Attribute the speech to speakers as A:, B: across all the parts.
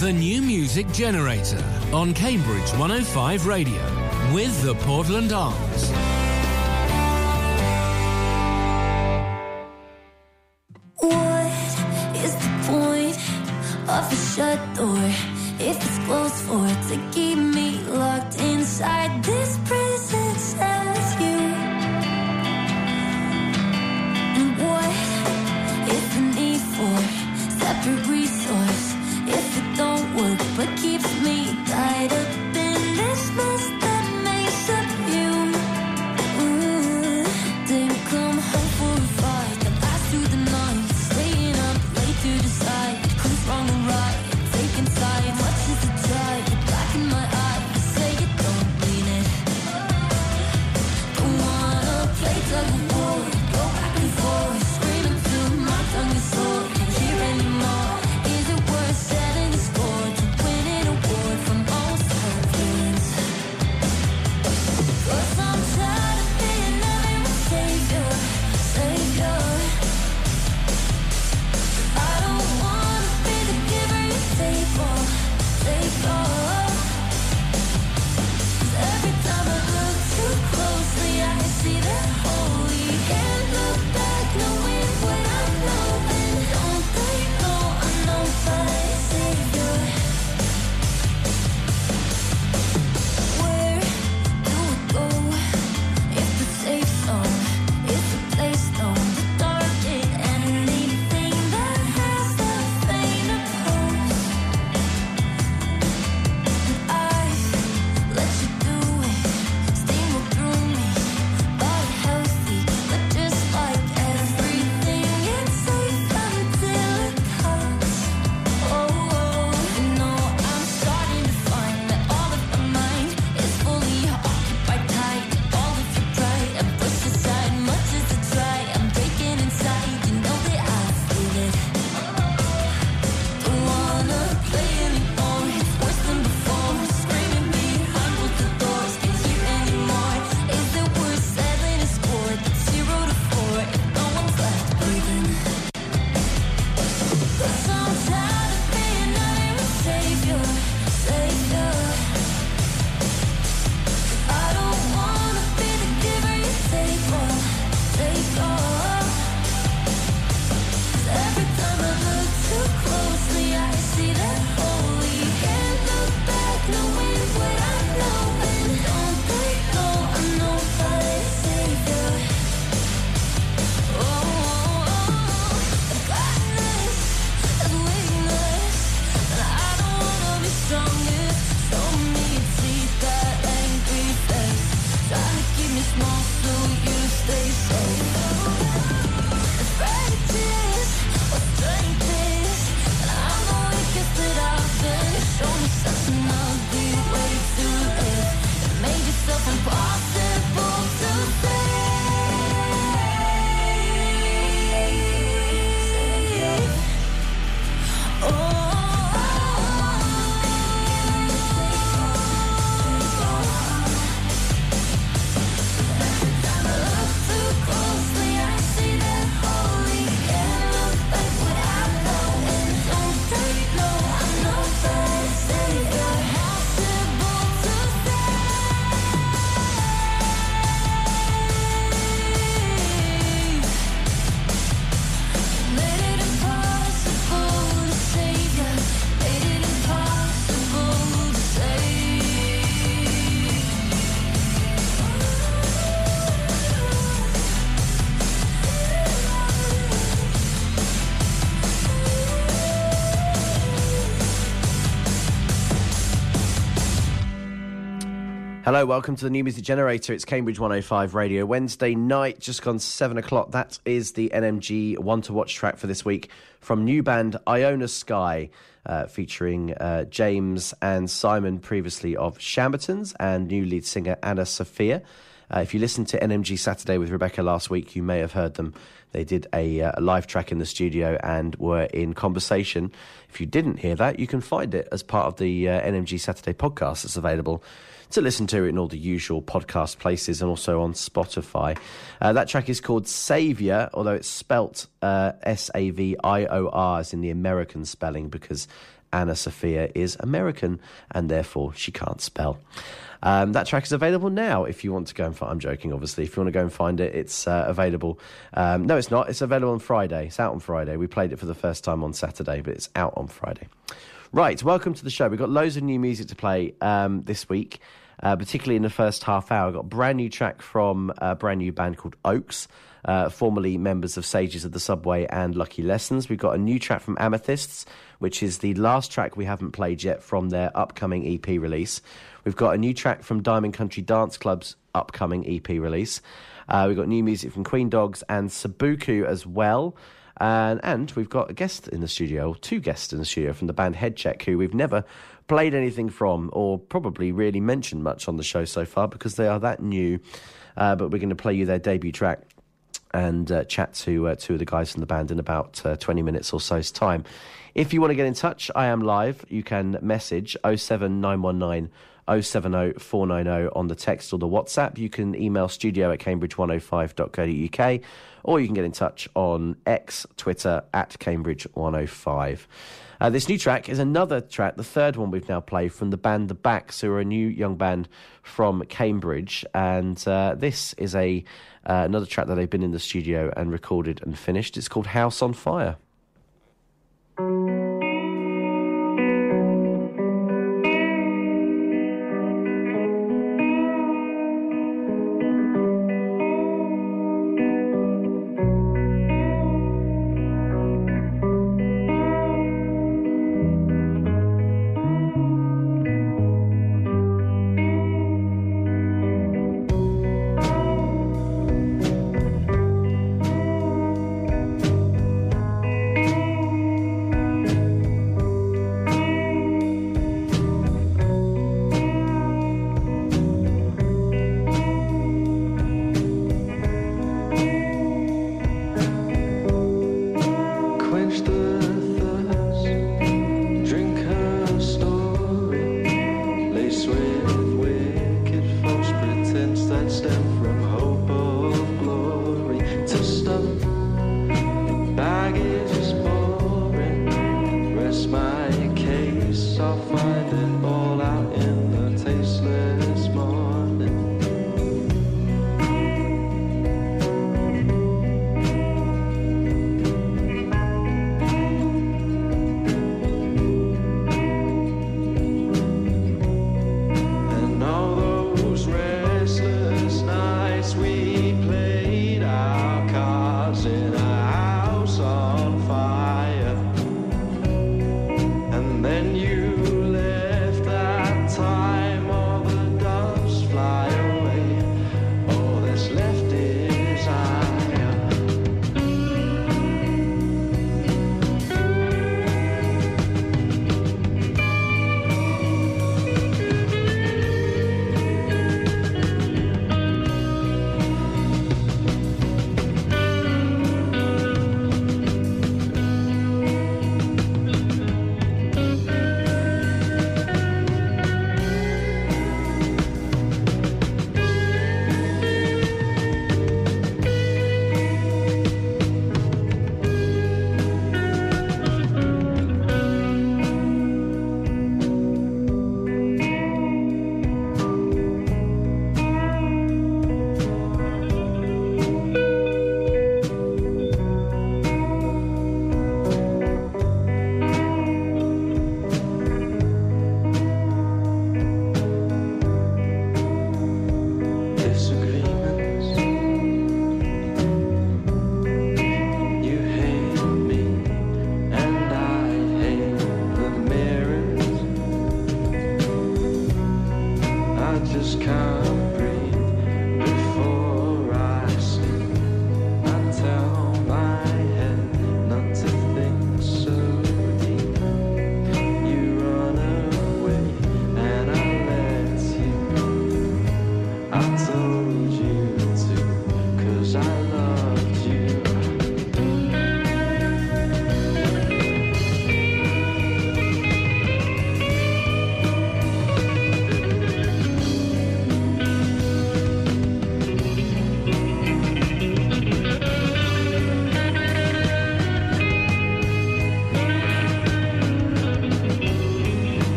A: The New Music Generator on Cambridge 105 Radio with the Portland Arms.
B: Hello, welcome to the New Music Generator. It's Cambridge 105 Radio. Wednesday night, just gone 7 o'clock. That is the NMG One to Watch track for this week from new band Iona Sky, uh, featuring uh, James and Simon, previously of Shambertons, and new lead singer Anna Sophia. Uh, if you listened to NMG Saturday with Rebecca last week, you may have heard them. They did a, uh, a, live track in the studio and were in conversation. If you didn't hear that, you can find it as part of the uh, NMG Saturday podcast that's available to listen to it in all the usual podcast places and also on Spotify. Uh, that track is called Savior, although it's spelt uh, S A V I O R as in the American spelling because Anna Sophia is American and therefore she can't spell. Um, that track is available now if you want to go and find I'm joking, obviously. If you want to go and find it, it's uh, available. Um, no, it's not. It's available on Friday. It's out on Friday. We played it for the first time on Saturday, but it's out on Friday. Right, welcome to the show. We've got loads of new music to play um, this week, uh, particularly in the first half hour. We've got a brand new track from a brand new band called Oaks, uh, formerly members of Sages of the Subway and Lucky Lessons. We've got a new track from Amethysts, which is the last track we haven't played yet from their upcoming EP release. We've got a new track from Diamond Country Dance Club's upcoming EP release. Uh, we've got new music from Queen Dogs and Sabuku as well. And, and we've got a guest in the studio, two guests in the studio from the band Headcheck, who we've never played anything from or probably really mentioned much on the show so far because they are that new. Uh, but we're going to play you their debut track and uh, chat to uh, two of the guys from the band in about uh, 20 minutes or so's time. If you want to get in touch, I am live. You can message 07919 070 490 on the text or the WhatsApp. You can email studio at cambridge105.co.uk or you can get in touch on X, Twitter at Cambridge105. Uh, this new track is another track, the third one we've now played from the band The Backs, who are a new young band from Cambridge. And uh, this is a uh, another track that they've been in the studio and recorded and finished. It's called House on Fire.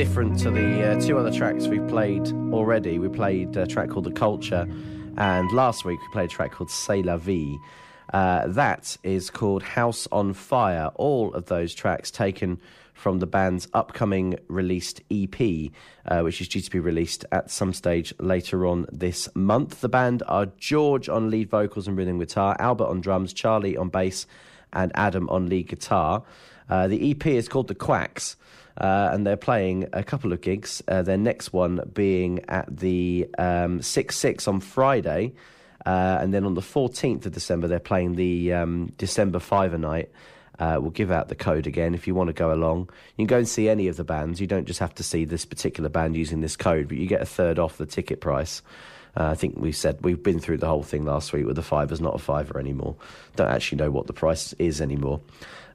B: Different to the uh, two other tracks we've played already. We played a track called The Culture, and last week we played a track called C'est la vie. Uh, that is called House on Fire. All of those tracks taken from the band's upcoming released EP, uh, which is due to be released at some stage later on this month. The band are George on lead vocals and rhythm guitar, Albert on drums, Charlie on bass, and Adam on lead guitar. Uh, the EP is called The Quacks. Uh, and they're playing a couple of gigs. Uh, their next one being at the um, 6 6 on Friday. Uh, and then on the 14th of December, they're playing the um, December Fiver night. Uh, we'll give out the code again if you want to go along. You can go and see any of the bands. You don't just have to see this particular band using this code, but you get a third off the ticket price. Uh, I think we said we've been through the whole thing last week with the fiver's not a fiver anymore. Don't actually know what the price is anymore.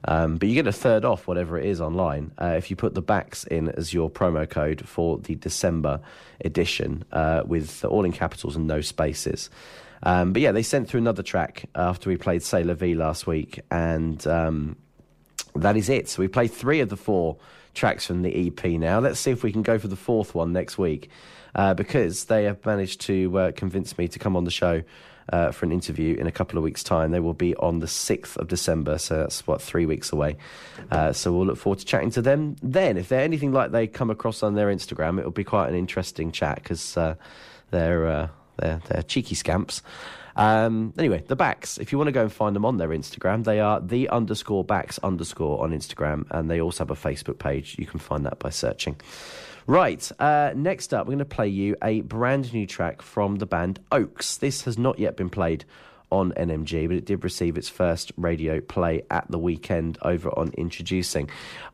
B: Um, but you get a third off whatever it is online uh, if you put the backs in as your promo code for the December edition uh, with all in capitals and no spaces. Um, but yeah, they sent through another track after we played C'est la vie last week, and um, that is it. So we played three of the four tracks from the EP now. Let's see if we can go for the fourth one next week uh, because they have managed to uh, convince me to come on the show. Uh, for an interview in a couple of weeks' time. They will be on the 6th of December, so that's what, three weeks away. Uh, so we'll look forward to chatting to them then. If they're anything like they come across on their Instagram, it'll be quite an interesting chat because uh, they're, uh, they're, they're cheeky scamps. Um, anyway, the backs. If you want to go and find them on their Instagram, they are the underscore backs underscore on Instagram, and they also have a Facebook page. You can find that by searching. Right, uh, next up, we're going to play you a brand new track from the band Oaks. This has not yet been played on NMG, but it did receive its first radio play at the weekend over on Introducing.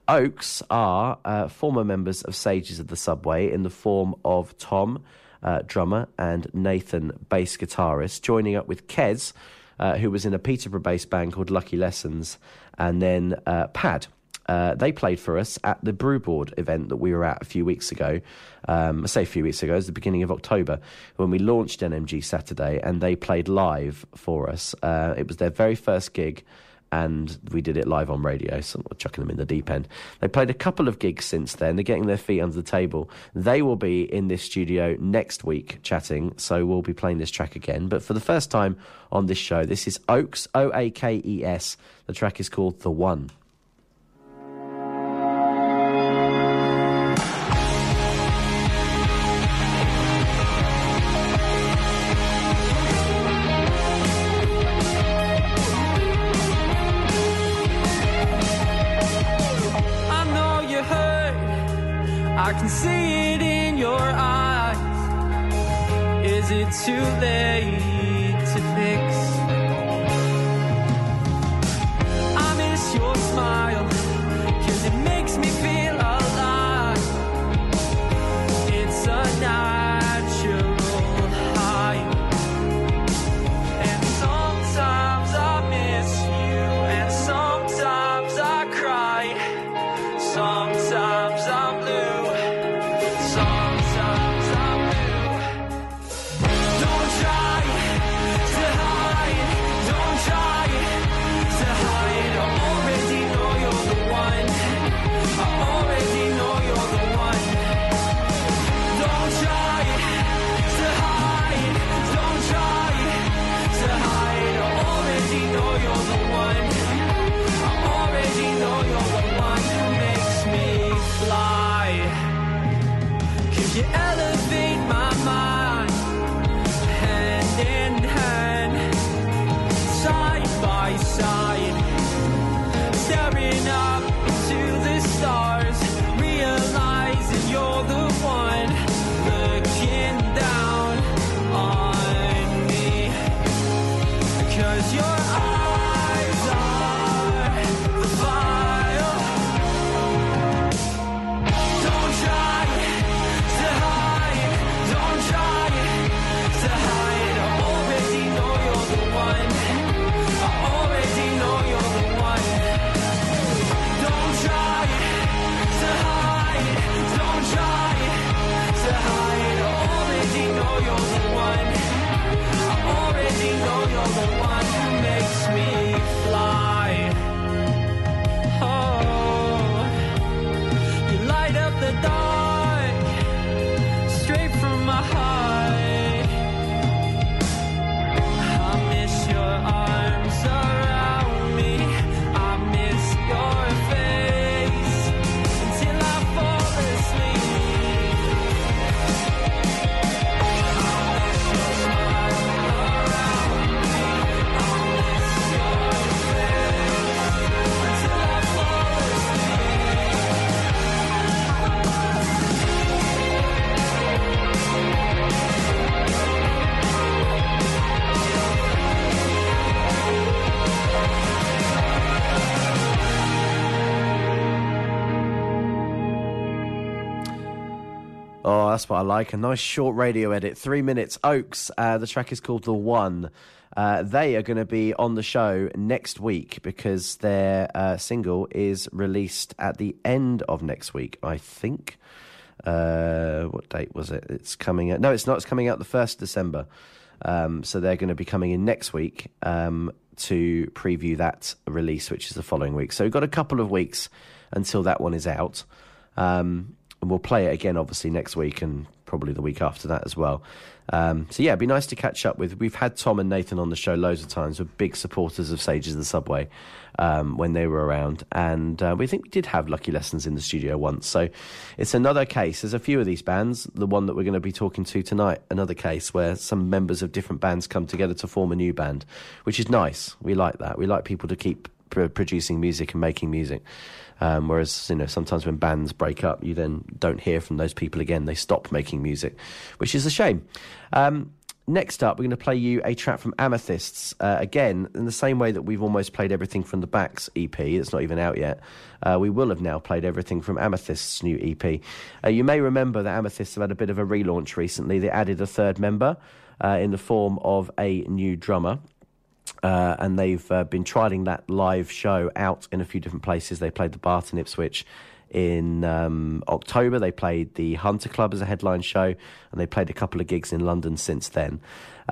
B: Oaks are uh, former members of Sages of the Subway in the form of Tom, uh, drummer, and Nathan, bass guitarist, joining up with Kez, uh, who was in a Peterborough based band called Lucky Lessons, and then uh, Pad. Uh, they played for us at the Brewboard event that we were at a few weeks ago. Um, I say a few weeks ago, it was the beginning of October when we launched NMG Saturday, and they played live for us. Uh, it was their very first gig and we did it live on radio, so I'm chucking them in the deep end. They played a couple of gigs since then. They're getting their feet under the table. They will be in this studio next week chatting, so we'll be playing this track again. But for the first time on this show, this is Oaks, O A K E S. The track is called The One.
C: I can see it in your eyes. Is it too late
B: that's what I like. A nice short radio edit. Three minutes. Oaks. Uh, the track is called The One. Uh, they are going to be on the show next week because their uh, single is released at the end of next week, I think. Uh, what date was it? It's coming out. No, it's not. It's coming out the 1st December. Um, so they're going to be coming in next week um, to preview that release, which is the following week. So we've got a couple of weeks until that one is out. Um, and we'll play it again, obviously, next week and probably the week after that as well. Um, so yeah, it'd be nice to catch up with. We've had Tom and Nathan on the show loads of times. We're big supporters of Sages of the Subway um, when they were around, and uh, we think we did have Lucky Lessons in the studio once. So it's another case. There's a few of these bands. The one that we're going to be talking to tonight, another case where some members of different bands come together to form a new band, which is nice. We like that. We like people to keep producing music and making music. Um, whereas you know sometimes when bands break up, you then don't hear from those people again. They stop making music, which is a shame. Um, next up, we're going to play you a track from Amethysts. Uh, again, in the same way that we've almost played everything from the Backs EP, it's not even out yet. Uh, we will have now played everything from Amethyst's new EP. Uh, you may remember that Amethysts have had a bit of a relaunch recently. They added a third member uh, in the form of a new drummer. Uh, and they've uh, been trialing that live show out in a few different places. They played the Barton Ipswich in um, October. They played the Hunter Club as a headline show, and they played a couple of gigs in London since then.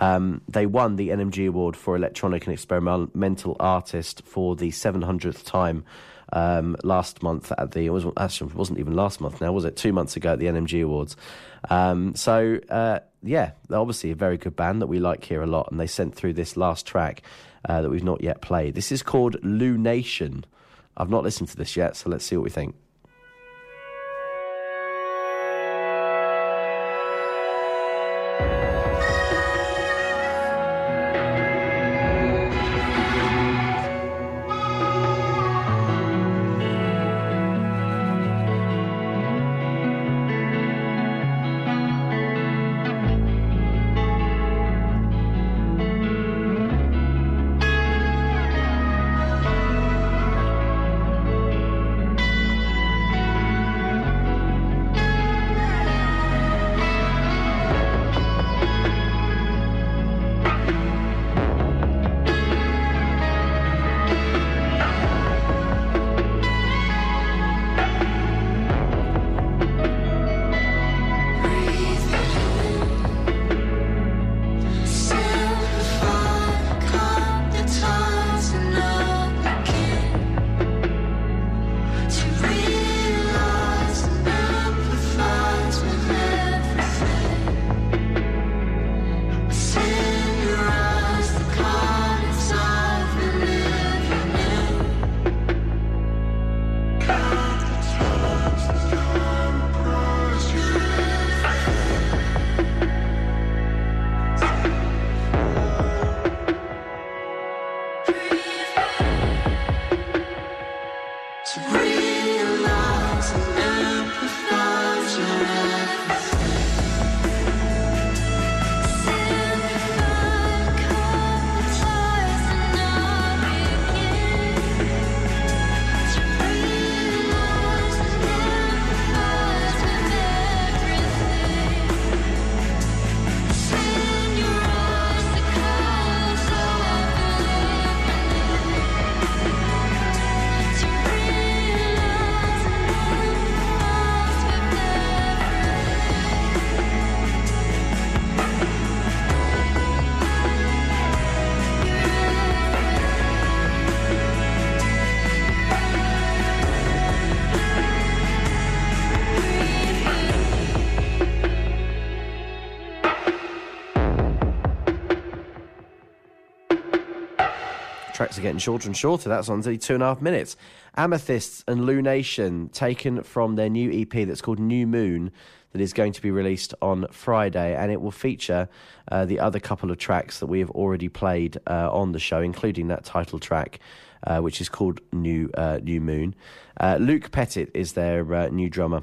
B: Um, they won the NMG Award for Electronic and Experimental Artist for the 700th time um, last month at the it was actually wasn't even last month now was it two months ago at the NMG Awards. Um, so uh, yeah, obviously a very good band that we like here a lot, and they sent through this last track uh, that we've not yet played. This is called Lunation. I've not listened to this yet, so let's see what we think. Getting shorter and shorter. That's on only two and a half minutes. Amethysts and Lunation, taken from their new EP that's called New Moon, that is going to be released on Friday, and it will feature uh, the other couple of tracks that we have already played uh, on the show, including that title track. Uh, which is called New uh, New Moon. Uh, Luke Pettit is their uh, new drummer,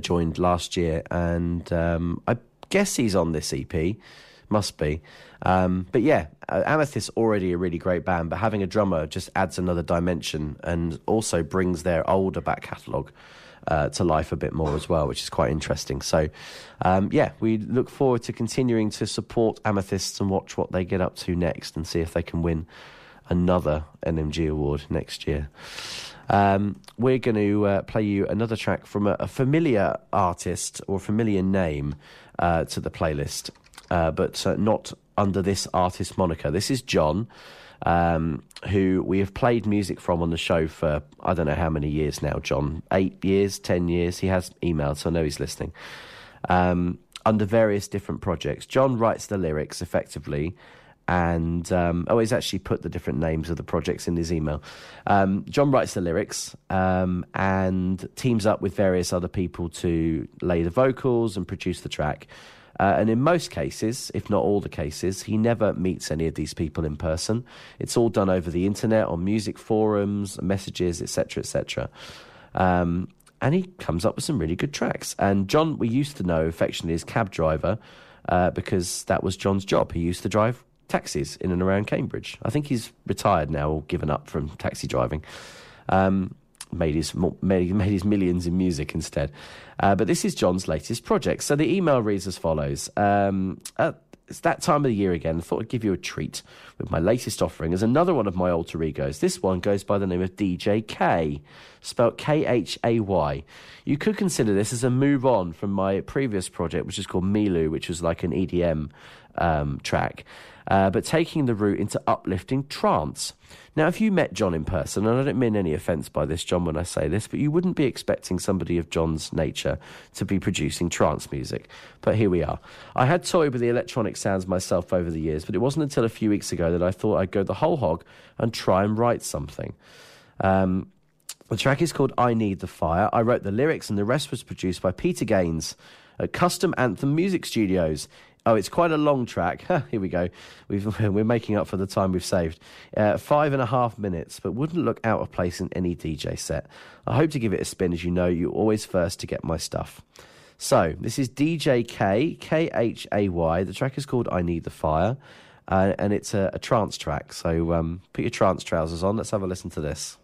B: joined last year, and um, I guess he's on this EP. Must be. Um, but yeah, uh, Amethyst already a really great band, but having a drummer just adds another dimension and also brings their older back catalogue uh, to life a bit more as well, which is quite interesting. So, um, yeah, we look forward to continuing to support Amethysts and watch what they get up to next and see if they can win another NMG award next year. Um, we're going to uh, play you another track from a, a familiar artist or familiar name uh, to the playlist, uh, but uh, not under this artist moniker. This is John, um, who we have played music from on the show for I don't know how many years now, John. Eight years, ten years. He has emailed, so I know he's listening. Um, under various different projects. John writes the lyrics effectively and um, oh, he's actually put the different names of the projects in his email. Um, John writes the lyrics um, and teams up with various other people to lay the vocals and produce the track. Uh, and in most cases, if not all the cases, he never meets any of these people in person. It's all done over the internet, on music forums, messages, etc., etc. Um, and he comes up with some really good tracks. And John, we used to know affectionately as cab driver uh, because that was John's job. He used to drive taxis in and around Cambridge. I think he's retired now or given up from taxi driving. Um, made his made, made his millions in music instead. Uh, but this is John's latest project. So the email reads as follows. Um, uh, it's that time of the year again. I thought I'd give you a treat with my latest offering as another one of my alter egos. This one goes by the name of DJ Khay, spelled K H A Y. You could consider this as a move on from my previous project, which is called Milu, which was like an EDM um, track uh, but taking the route into uplifting trance. Now, if you met John in person, and I don't mean any offence by this, John, when I say this, but you wouldn't be expecting somebody of John's nature to be producing trance music. But here we are. I had toyed with the electronic sounds myself over the years, but it wasn't until a few weeks ago that I thought I'd go the whole hog and try and write something. Um, the track is called I Need the Fire. I wrote the lyrics, and the rest was produced by Peter Gaines at Custom Anthem Music Studios Oh, it's quite a long track. Here we go. we are making up for the time we've saved. Uh, five and a half minutes, but wouldn't look out of place in any DJ set. I hope to give it a spin. As you know, you're always first to get my stuff. So, this is DJ Khay, K H A Y. The track is called I Need the Fire, uh, and it's a, a, trance track. So, um, put your trance trousers on. Let's have a listen to this.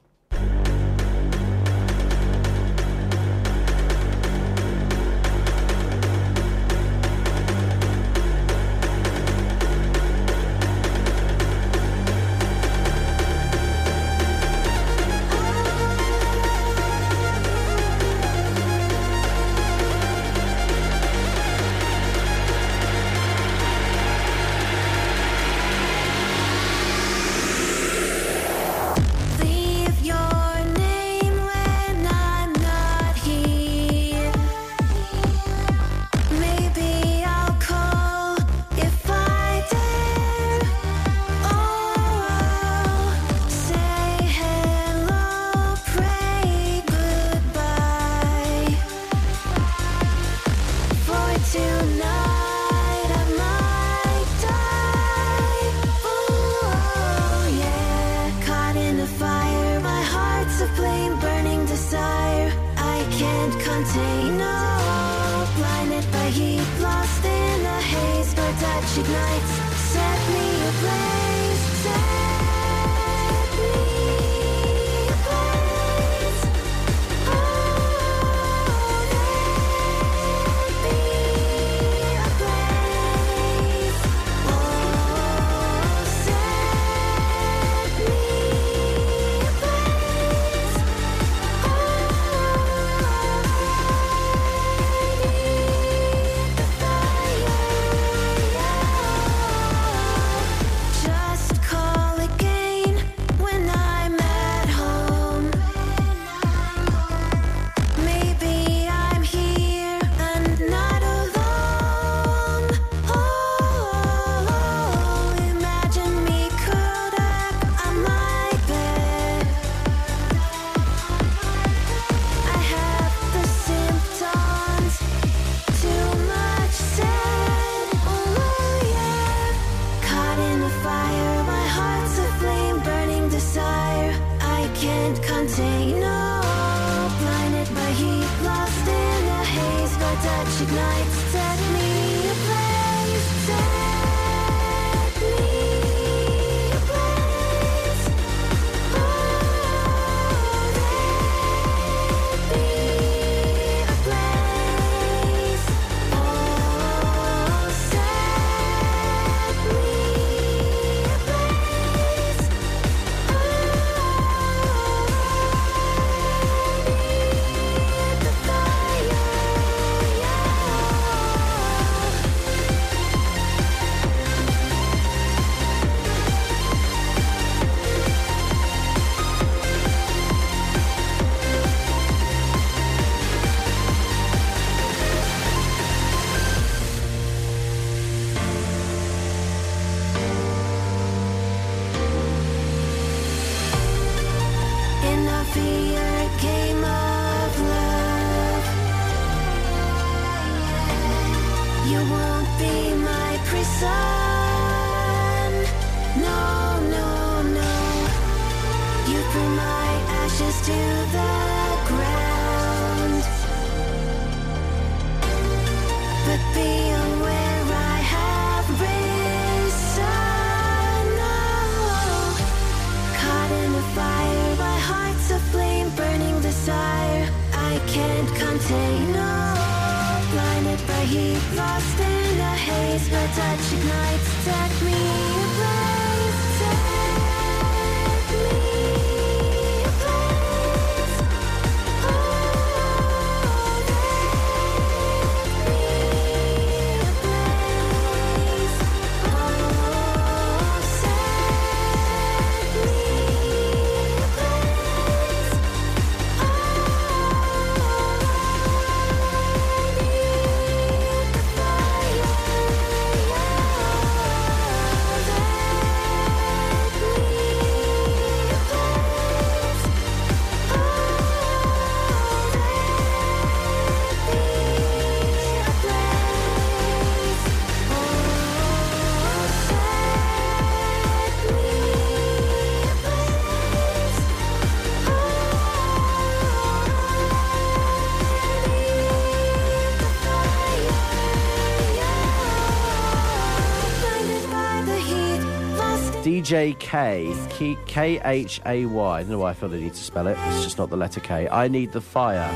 B: DJ Khay, K- K-H-A-Y. I don't know why I feel the need to spell it. It's just not the letter K. I Need the Fire.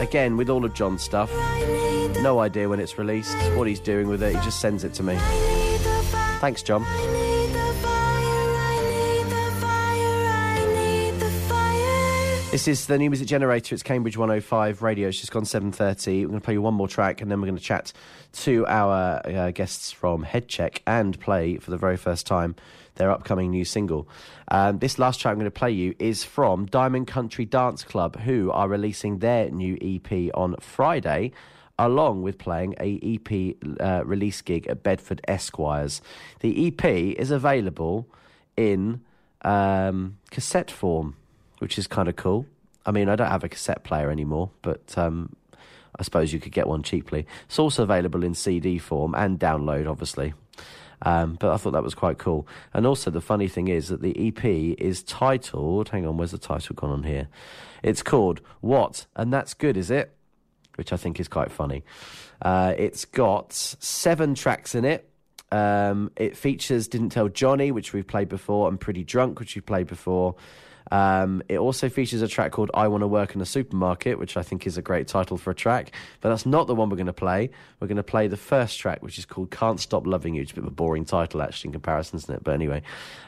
B: Again, with all of John's stuff. No idea when it's released, what he's doing with it. He just sends it to me. Thanks, John. This is the new music generator. It's Cambridge 105 radio. It's just gone 7.30. We're going to play you one more track and then we're going to chat to our uh, guests from Headcheck and play for the very first time their upcoming new single. Um, this last track I'm going to play you is from Diamond Country Dance Club, who are releasing their new EP on Friday, along with playing a EP uh, release gig at Bedford Esquires. The EP is available in um, cassette form, which is kind of cool. I mean, I don't have a cassette player anymore, but um, I suppose you could get one cheaply. It's also available in CD form and download, obviously. Um, but I thought that was quite cool. And also, the funny thing is that the EP is titled. Hang on, where's the title gone on here? It's called What? And That's Good, is it? Which I think is quite funny. Uh, it's got seven tracks in it. Um, it features Didn't Tell Johnny, which we've played before, and Pretty Drunk, which we've played before. Um, it also features a track called I Want to Work in a Supermarket, which I think is a great title for a track. But that's not the one we're going to play. We're going to play the first track, which is called Can't Stop Loving You. It's a bit of a boring title, actually, in comparison, isn't it? But anyway,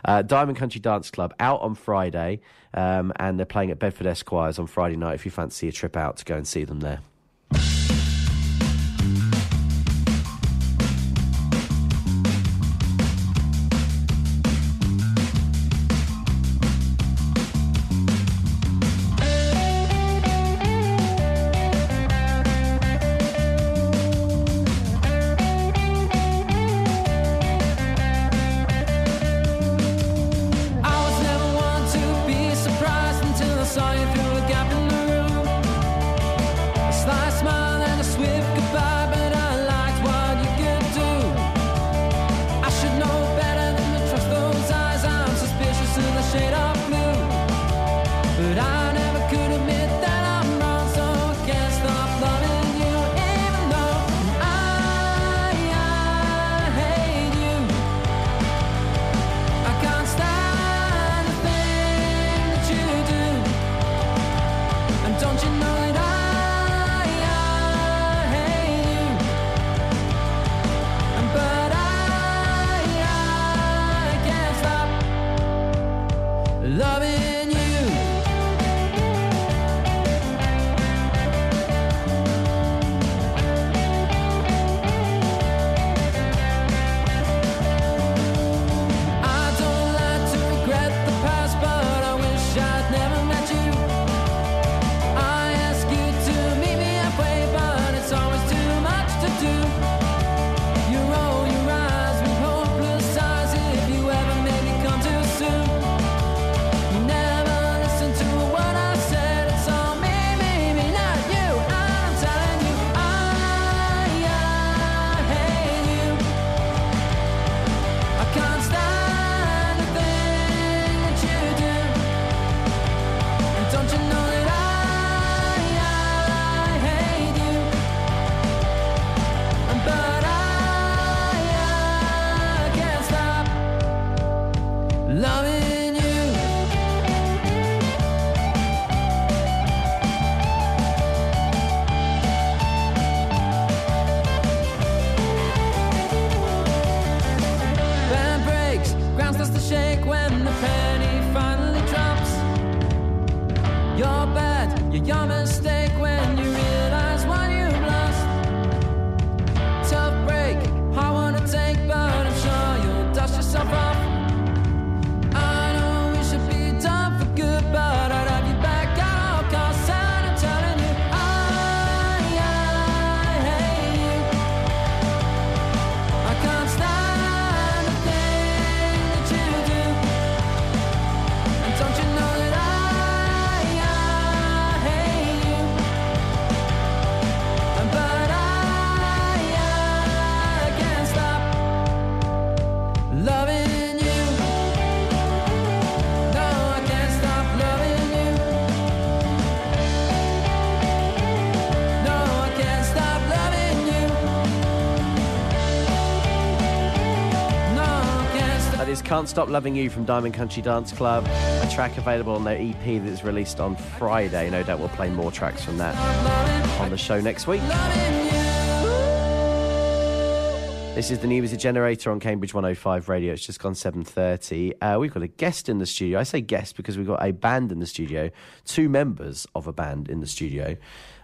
B: uh, Diamond Country Dance Club out on Friday, um, and they're playing at Bedford Esquires on Friday night if you fancy a trip out to go and see them there. Can't Stop Loving You from Diamond Country Dance Club. A track available on their EP that's released on Friday. No doubt we'll play more tracks from that on the show next week. This is the New Music Generator on Cambridge 105 Radio. It's just gone 7.30. Uh, we've got a guest in the studio. I say guest because we've got a band in the studio. Two members of a band in the studio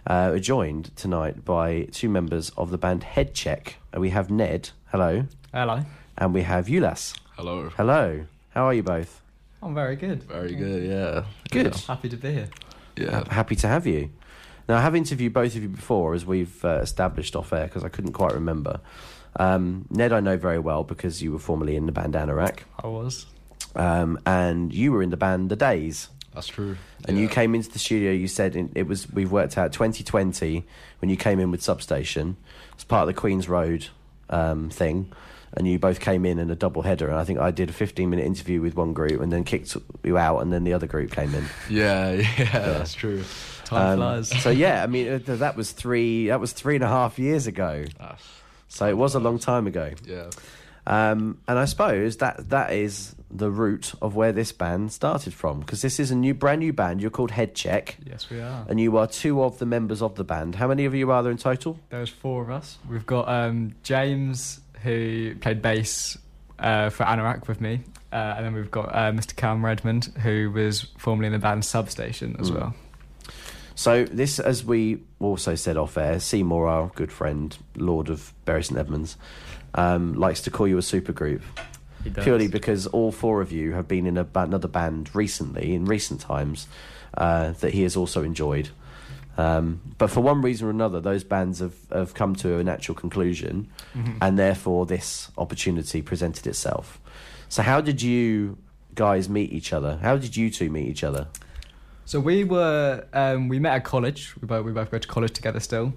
B: uh, are joined tonight by two members of the band Head Check. Uh, we have Ned. Hello.
D: Hello.
B: And we have Ulas.
E: Hello.
B: Hello. How are you both?
D: I'm very good.
E: Very good, yeah.
B: Good.
D: Happy to be here.
E: Yeah.
B: Happy to have you. Now, I have interviewed both of you before, as we've uh, established off air, because I couldn't quite remember. Um, Ned, I know very well because you were formerly in the band Anorak,
D: I was.
B: um, and you were in the band The Days.
E: That's true.
B: And you came into the studio. You said in, it was we've worked out 2020 when you came in with Substation It's part of the Queens Road um, thing, and you both came in in a double header. And I think I did a 15 minute interview with one group, and then kicked you out, and then the other group came in.
E: Yeah, yeah, that's true.
D: Time
B: Um,
D: flies.
B: so yeah, I mean uh, that was three that was three and a half years ago. So it was a long time ago.
E: yeah.
B: Um, and I suppose that that is the root of where this band started from because this is a new brand new band. You're called Head Check.
D: Yes, we are.
B: And you are two of the members of the band. How many of you are there in total?
D: There's four of us. We've got um, James, who played bass uh, for Anorak with me. Uh, and then we've got uh, Mr. Cam Redmond, who was formerly in the band Substation as
B: Mm.
D: well.
B: So this, as we also said off air, Seymour, our good friend, Lord of Bury St Edmunds, um, likes to call you a supergroup purely because all four of you have been in a, ba- another band recently, in recent times, uh, that he has also enjoyed. Um, but for one reason or another, those bands have, have come to a natural conclusion,
D: Mhm.
B: and therefore this opportunity presented itself. So, how did you guys meet each other? How did you two meet each other?
D: So we were um, we met at college. We both we both go to college together still.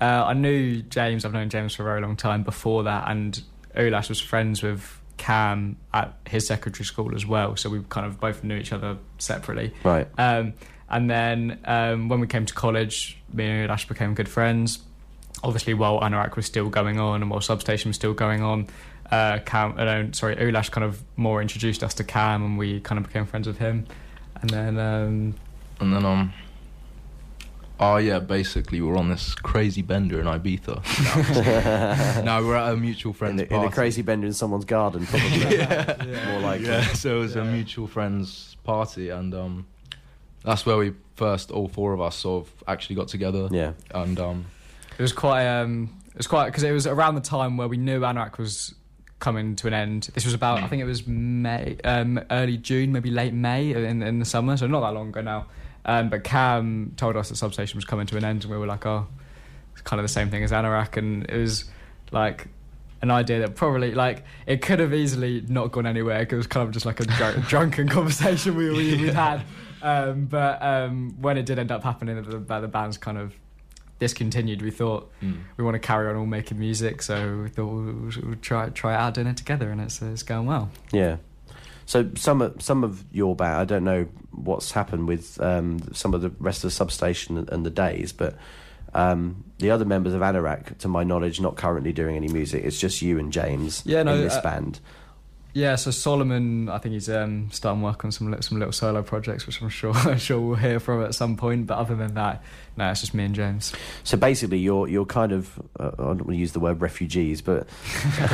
D: Uh, I knew James. I've known James for a very long time before that, and Ulas was friends with Cam at his secondary school as well. So we kind of both knew each other separately.
B: Right.
D: Um, and then um, when we came to college, me and Ulas became good friends. Obviously, while Anorak was still going on and while Substation was still going on, uh, Cam, uh, no, sorry, Ulas kind of more introduced us to Cam, and we kind of became friends with him. And then um,
E: And then, um, oh yeah, basically we're on this crazy bender in Ibiza. no, we're at a mutual
B: In
E: friend's
B: the, in a crazy bender in someone's garden, probably.
D: yeah.
B: More like
E: yeah, so it was a mutual friend's party, and um, that's where we first, all four of us, sort of actually got together.
B: yeah.
E: And um,
D: It was quite. Um, it was quite because it was around the time where we knew Anorak was coming to an end. This was about. I think it was May, um, early June, maybe late May in in the summer. So not that long ago now. Um, but Cam told us that Substation was coming to an end, and we were like, oh, it's kind of the same thing as Anorak, and it was like. An idea that probably like it could have easily not gone anywhere. 'cause It was kind of just like a dr- drunken conversation we we we'd had. Um, but um, when it did end up happening, that the, the band's kind of discontinued. We thought
E: mm,
D: we want to carry on all making music, so we thought we'd, we'd try try it out doing it together, and it's it's going well.
B: Yeah. So some of some of your band, I don't know what's happened with um, some of the rest of the substation and, the days, but um, the other members of Anorak, to my knowledge, not currently doing any music. It's just you and James
D: Yeah, no,
B: in this
D: uh,
B: band.
D: Yeah, so Solomon, I think he's um, starting work on some some little solo projects, which I'm sure I'm sure we'll hear from at some point. But other than that, no, it's just me and James.
B: So basically, you're you're kind of uh, I don't want to use the word refugees, but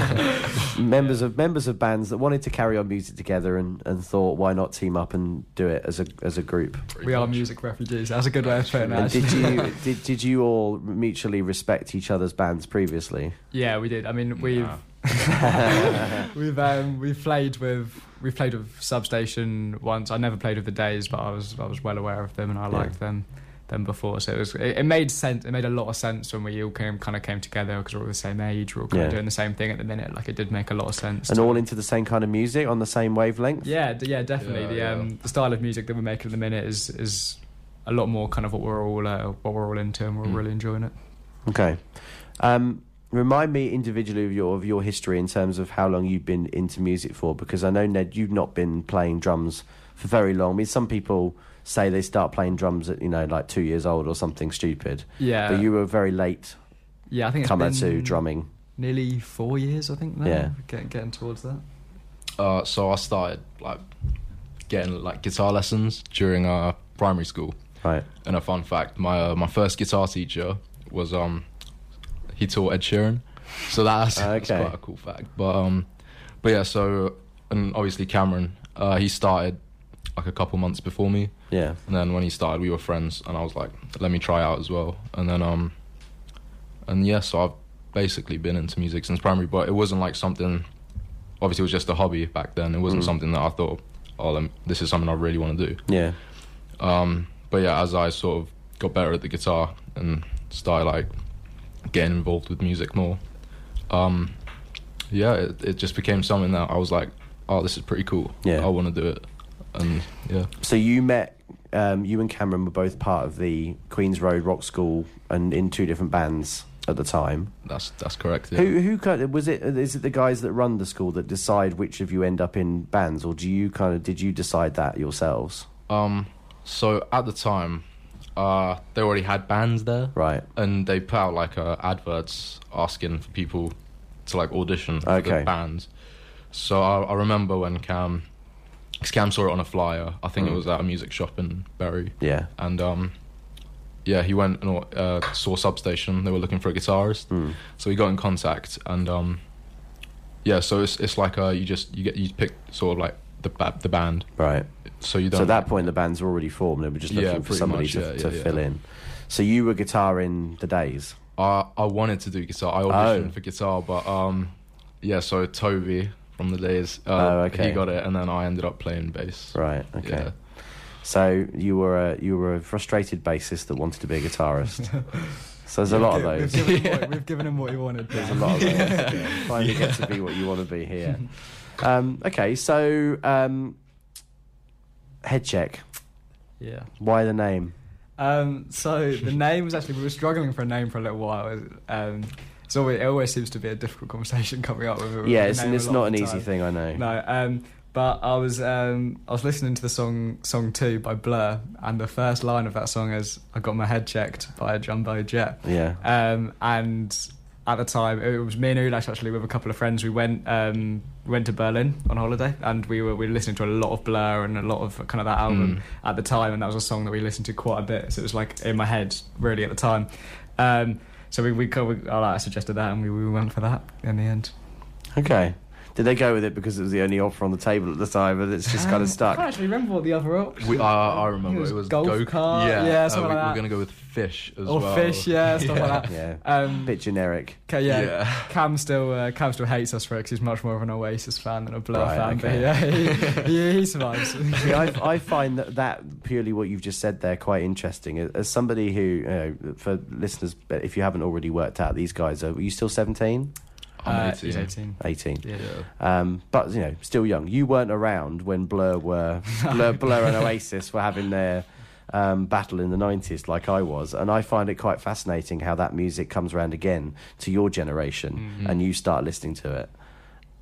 B: members of members of bands that wanted to carry on music together and, and thought, why not team up and do it as a as a group?
E: pretty
D: we are music refugees. That's a good way of putting it.
B: And did you did did you all mutually respect each other's bands previously?
D: Yeah, we did. I mean, we've
E: Nah.
D: we've um, we've played with we've played with Substation once. I never played with the Days, but I was I was well aware of them and I
B: Yeah.
D: liked them them before. So it was it, it made sense. It made a lot of sense when we all came kind of came together because we're all the same age. We're all kind
B: Yeah.
D: of doing the same thing at the minute. Like it did make a lot of sense.
B: And
D: to-
B: all into the same kind of music on the same wavelength?
D: yeah, d- yeah, definitely.
E: Yeah,
D: the
E: yeah.
D: um the style of music that we're making at the minute is is a lot more kind of what we're all uh, what we're all into, and we're
E: Mm.
D: really enjoying it.
B: Okay. Um, remind me individually of your of your history in terms of how long you've been into music for, because I know Ned, you've not been playing drums for very long. I mean, some people say they start playing drums at you know like two years old or something stupid,
D: Yeah,
B: but you were very late
D: yeah, I think it's
B: comer
D: been
B: to drumming.
D: nearly four years. I think now.
B: Yeah.
D: getting getting towards that.
E: Uh, so I started like getting like guitar lessons during uh, primary school.
B: Right.
E: And a fun fact: my uh, my first guitar teacher was um he taught Ed Sheeran, so that's, that's quite a cool fact. But um, but yeah, so and obviously Cameron, uh, he started like a couple months before me,
B: Yeah.
E: and then when he started, we were friends, and I was like, let me try out as well, and then um, and yeah, so I've basically been into music since primary, but it wasn't like something. Obviously, it was just a hobby back then. It wasn't
B: Mm.
E: something that I thought, oh, this is something I really want to do.
B: Yeah.
E: Um, but yeah, as I sort of got better at the guitar and started like getting involved with music more, um, yeah, it, it just became something that I was like, oh, this is pretty cool.
B: Yeah.
E: I want to do it, and yeah,
B: So you met, um, you and Cameron were both part of the Queens Road Rock School and in two different bands at the time.
E: that's that's correct. Yeah.
B: Who who kind of was it? Is it the guys that run the school that decide which of you end up in bands, or do you kind of did you decide that yourselves?
E: Um, so at the time, uh, they already had bands there,
B: Right.
E: and they put out like uh, adverts asking for people to like audition for
B: Okay.
E: the bands. So I, I remember when Cam, 'cause Cam saw it on a flyer. I think
B: Mm.
E: it was at a music shop in Bury,
B: Yeah.
E: and um, yeah, he went and uh, saw Substation. They were looking for a guitarist,
B: Mm.
E: so he got in contact, and um, yeah, so it's it's like uh, you just you get you pick sort of like the ba- the band.
B: Right.
E: So you don't.
B: So at that point, the bands were already formed. They were just
E: Yeah,
B: looking for somebody
E: much,
B: to,
E: yeah,
B: to
E: yeah,
B: fill
E: yeah.
B: in. So you were guitar in the days.
E: I I wanted to do guitar. I auditioned
B: Oh.
E: for guitar, but um, yeah. So Toby from the days, uh,
B: Oh, okay.
E: he got it, and then I ended up playing bass.
B: Right. Okay.
E: Yeah.
B: So you were a you were a frustrated bassist that wanted to be a guitarist. so there's a lot of those.
D: We've given, him what, we've given him what he wanted.
B: There's a lot of those. Yeah. Finally get to be what you want to be here. Um, okay, so um, head check.
D: Yeah.
B: Why the name?
D: Um, so the name was actually we were struggling for a name for a little while. Um, it's always, it always seems to be a difficult conversation coming up with. with
B: Yeah, it's, it's not an easy thing. I know.
D: No, um, but I was um, I was listening to the song song two by Blur, and the first line of that song is "I got my head checked by a jumbo jet."
B: Yeah.
D: Um, and at the time, it was me and Ulas actually with a couple of friends. We went um, went to Berlin on holiday, and we were we were listening to a lot of Blur and a lot of kind of that album at the time, and that was a song that we listened to quite a bit. So it was like in my head really at the time. Um, so we we, we I suggested that, and we, we went for that in the end.
B: Okay. Did they go with it because it was the only offer on the table at the time, and it's just kind of
D: I
B: stuck?
D: can't actually remember what the other option.
E: We, I I remember
D: It was
E: it was
D: golf
E: go
D: cart,
E: Yeah,
D: yeah,
E: uh, we,
D: like
E: We're gonna go with fish as
D: or
E: well.
D: Or fish, yeah, stuff like that.
B: Yeah.
D: Um,
B: Bit generic.
D: okay, yeah,
E: Yeah.
D: Cam still uh, Cam still hates us for it 'cause he's much more of an Oasis fan than a Blur
B: Right,
D: fan.
B: okay.
D: But yeah, he, he, he survives.
B: See, I, I find that, that purely what you've just said there quite interesting. As somebody who, you know, for listeners, if you haven't already worked out, these guys are. Are you still seventeen?
D: Uh,
E: 18.
D: He's 18.
B: 18.
D: Yeah.
B: Um, but you know, still young. You weren't around when Blur were Blur, Blur and Oasis were having their um, battle in the nineties, like I was, and I find it quite fascinating how that music comes around again to your generation,
D: Mhm.
B: and you start listening to it,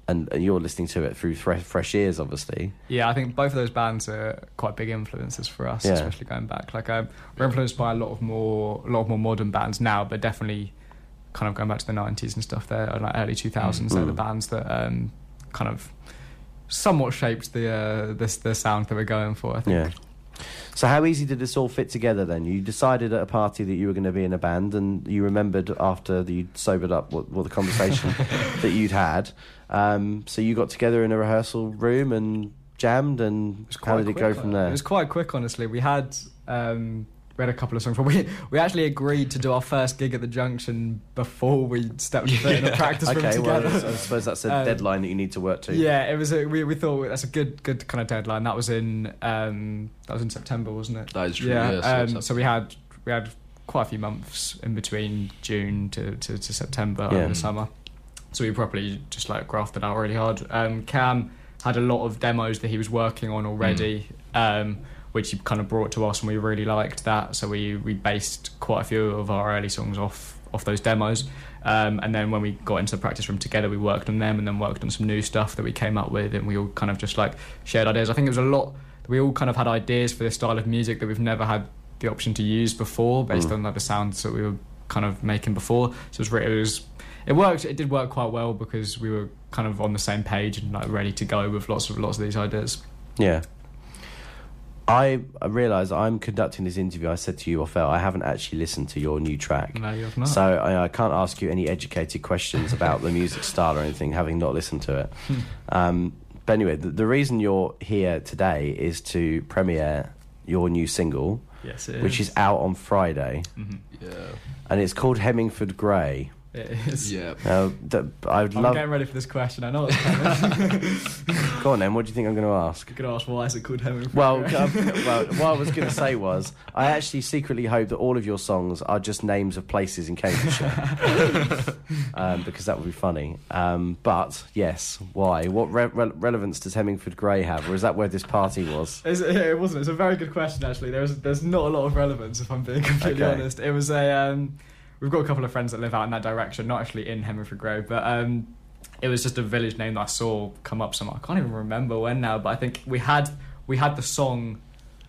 B: and, and you're listening to it through fresh, fresh ears, obviously.
D: Yeah, I think both of those bands are quite big influences for us,
B: Yeah.
D: especially going back. Like um, we're influenced by a lot of more, a lot of more modern bands now, but definitely kind of going back to the '90s and stuff. There, like early 2000s, they're the
B: Mm.
D: bands that um, kind of somewhat shaped the uh, this the sound that we're going for. I think.
B: Yeah. So how easy did this all fit together then? You decided at a party that you were going to be in a band, and you remembered after you sobered up what, what the conversation that you'd had. Um, so you got together in a rehearsal room and jammed, and how did it go from there?
D: It was quite quick, honestly. We had um, we had a couple of songs. But we we actually agreed to do our first gig at the Junction before we stepped foot in the practice room
B: okay, well. I suppose that's a
D: Um,
B: deadline that you need to work to.
D: Yeah, it was. A, we we thought that's a good good kind of deadline. That was in um, that was in September, wasn't it?
E: That is true.
D: Yeah.
E: Yeah. so
D: um, so we had we had quite a few months in between June to, to, to September
B: Yeah.
D: over the summer. So we probably just like grafted out really hard. Um, Cam had a lot of demos that he was working on already, um, which he kind of brought to us, and we really liked that. So we we based quite a few of our early songs off off those demos. Um, and then when we got into the practice room together, we worked on them, and then worked on some new stuff that we came up with, and we all kind of just like shared ideas. I think it was a lot. We all kind of had ideas for this style of music that we've never had the option to use before, based
B: Mm.
D: on like the sounds that we were kind of making before. So it was, it was it worked. It did work quite well because we were kind of on the same page and like ready to go with lots of lots of these ideas.
B: Yeah. I, I realise I'm conducting this interview. I said to you off air, I haven't actually listened to your new track.
D: No, you have not.
B: So I, I can't ask you any educated questions about the music style or anything, having not listened to it.
D: Hmm.
B: Um, but anyway, the, the reason you're here today is to premiere your new single,
D: yes, it
B: which is out on Friday,
D: Mhm.
E: Yeah.
B: and it's called Hemingford Grey.
D: It is.
E: Yeah.
B: Now, th- I would
D: I'm
B: love.
D: getting ready for this question. I know it's coming.
B: Go on then. What do you think I'm going to ask?
D: I'm gonna ask why is it called Hemming?
B: Well, um, well, what I was going to say was, I actually secretly hope that all of your songs are just names of places in Cambridgeshire, um, because that would be funny. Um, but yes, why? What re- re- relevance does Hemingford Grey have, or is that where this party was?
D: It's, it wasn't. It's a very good question, actually. There's there's not a lot of relevance, if I'm being completely
B: Okay.
D: honest. It was a. Um, we've got a couple of friends that live out in that direction, not actually in Hemingford Grey, but um, it was just a village name that I saw come up somewhere. I can't even remember when now, but I think we had we had the song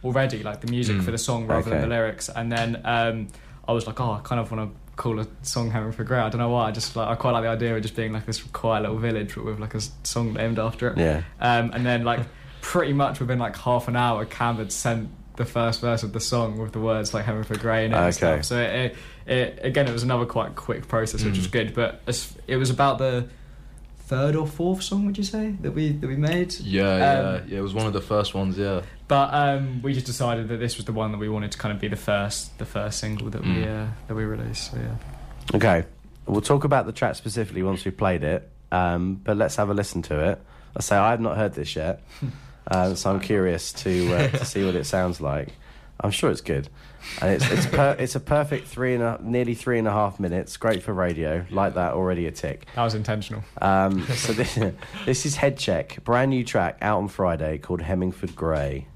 D: already, like the music
E: Mm.
D: for the song rather than the lyrics, and then um, I was like, oh, I kind of want to call a song Hemingford Grey. I don't know why. I just like I quite like the idea of just being like this quiet little village with like a song named after it.
B: Yeah.
D: Um, and then like pretty much within like half an hour, Cam had sent the first verse of the song with the words like Hemingford Grey in it.
B: Okay.
D: So it, it, it again, it was another quite quick process, which was
E: Mm.
D: good. But as, it was about the third or fourth song, would you say that we that we made?
E: Yeah, yeah,
D: Um,
E: yeah. It was one of the first ones. Yeah.
D: But um, we just decided that this was the one that we wanted to kind of be the first the first single that we
E: Mm.
D: uh, that we released. So yeah.
B: Okay, we'll talk about the track specifically once we've played it, um, but let's have a listen to it. I say I have not heard this yet, uh, so I'm curious to uh, to see what it sounds like. I'm sure it's good, and it's it's per- it's a perfect three and a, nearly three and a half minutes. Great for radio, like that already a tick.
D: That was intentional.
B: Um, so this, this is Head Check, brand new track out on Friday called Hemingford Grey.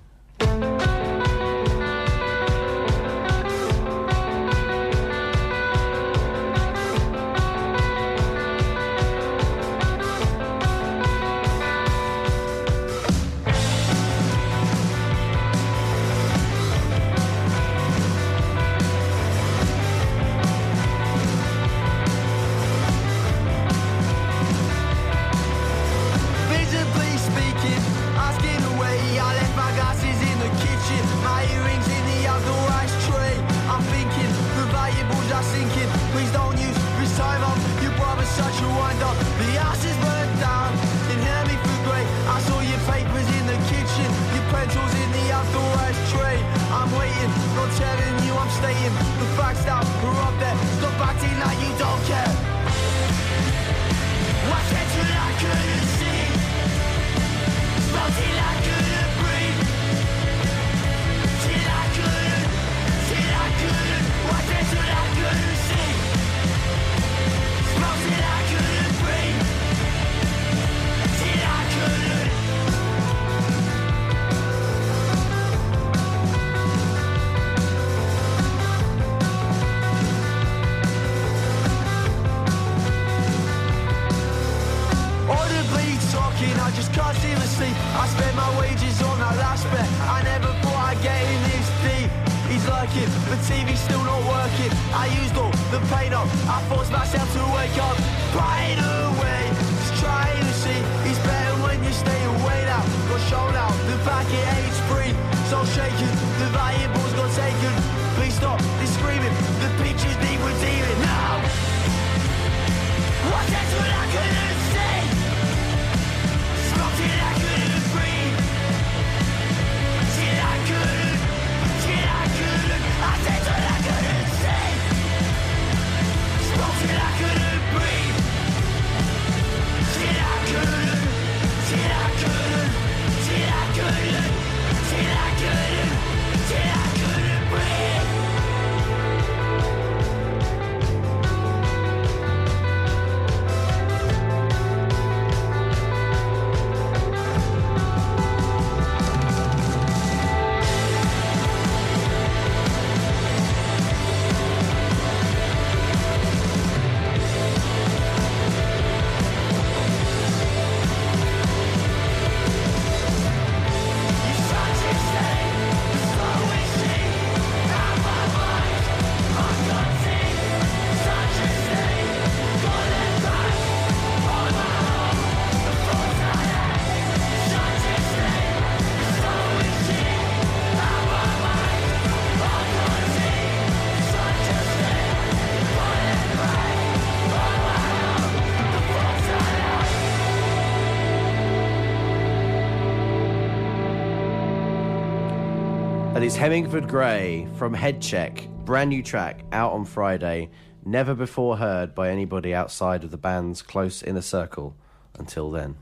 F: It's
B: Hemingford Grey from Head Check, brand new track out on Friday, never before heard by anybody outside of the band's close inner circle until then.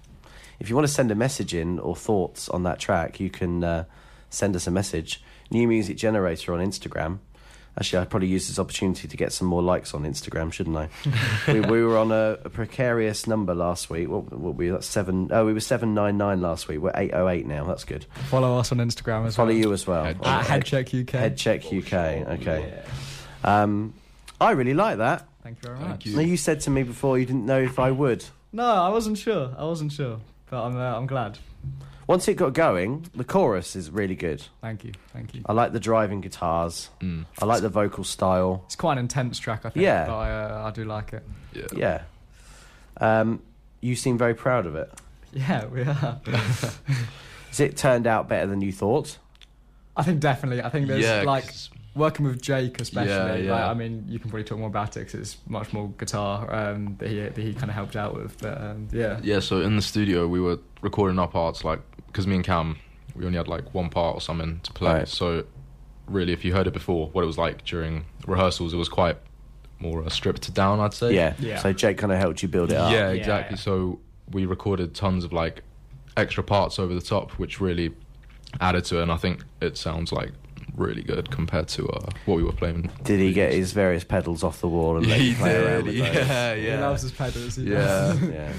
B: if you want to send a message in or thoughts on that track, you can uh, send us a message. New Music Generator on Instagram. Actually, I'd probably use this opportunity to get some more likes on Instagram, shouldn't I? we, we were on a, a precarious number last week. What, what were we? That's seven. Oh, we were seven nine nine last week. We're eight oh eight now. That's good.
D: Follow us on Instagram as
B: Follow
D: well.
B: you as well.
E: Head
D: At Headcheck UK.
B: Head Check UK. Okay. Um, I really like that.
D: Thank you very
E: Thank
D: much.
E: you.
B: Now you said to me before you didn't know if I would.
D: No, I wasn't sure. I wasn't sure, but I'm uh, I'm glad.
B: Once it got going, the chorus is really good.
D: Thank you. Thank you.
B: I like the driving guitars.
E: Mm,
B: I like the vocal style.
D: It's quite an intense track, I think.
B: Yeah.
D: But I uh, I do like it.
E: yeah.
B: Yeah. Um, you seem very proud of it.
D: Yeah, we are.
B: Has it turned out better than you thought?
D: I think definitely. I think there's
E: yeah,
D: like
E: 'cause-
D: working with Jake, especially.
E: Yeah, yeah.
D: Like, I mean, you can probably talk more about it because it's much more guitar um, that he that he kind of helped out with. But um, yeah,
E: yeah. So in the studio, we were recording our parts like because me and Cam, we only had like one part or something to play.
B: Right.
E: So really, if you heard it before, what it was like during rehearsals, it was quite more uh, stripped down, I'd say.
B: Yeah.
D: Yeah.
B: So Jake kind of helped you build it up.
E: Yeah,
D: Yeah,
E: exactly.
D: yeah.
E: So we recorded tons of like extra parts over the top, which really added to it, and I think it sounds like really good compared to uh, what we were playing.
B: Did he get his various pedals off the wall and let you play around with those?
E: yeah, yeah.
D: he loves his pedals. he
E: Yeah.
D: does.
B: yeah.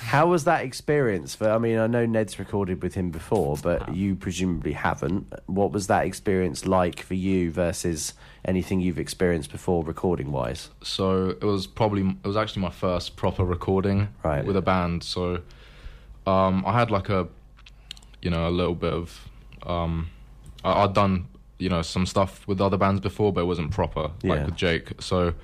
B: How was that experience? For I mean, I know Ned's recorded with him before, but you presumably haven't. What was that experience like for you versus anything you've experienced before, recording wise?
E: So it was probably it was actually my first proper recording
B: Right.
E: with a band. So um, I had like a you know a little bit of um, I, I'd done you know some stuff with other bands before, but it wasn't proper
B: Yeah.
E: like with Jake. So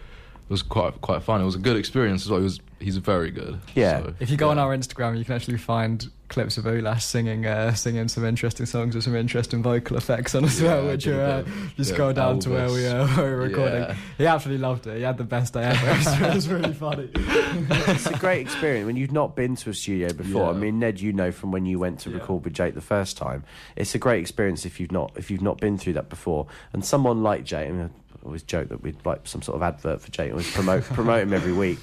E: it was quite quite fun. It was a good experience as well. He was he's very good.
B: Yeah.
E: So,
D: If you go on our Instagram, you can actually find clips of Ulas singing, uh, singing some interesting songs with some interesting vocal effects on as
E: Yeah,
D: well, which
E: did
D: are uh, just
E: yeah,
D: go down to where we,
E: Elvis.
D: uh, where we were recording.
E: Yeah.
D: He absolutely loved it. He had the best day ever. It was, it was really funny.
B: it's a great experience when you've not been to a studio before. I mean, Ned, you know from when you went to
D: Yeah.
B: record with Jake the first time. It's a great experience if you've not if you've not been through that before. And someone like Jake, I, mean, I always joke that we'd like some sort of advert for Jake. Always promote promote him every week.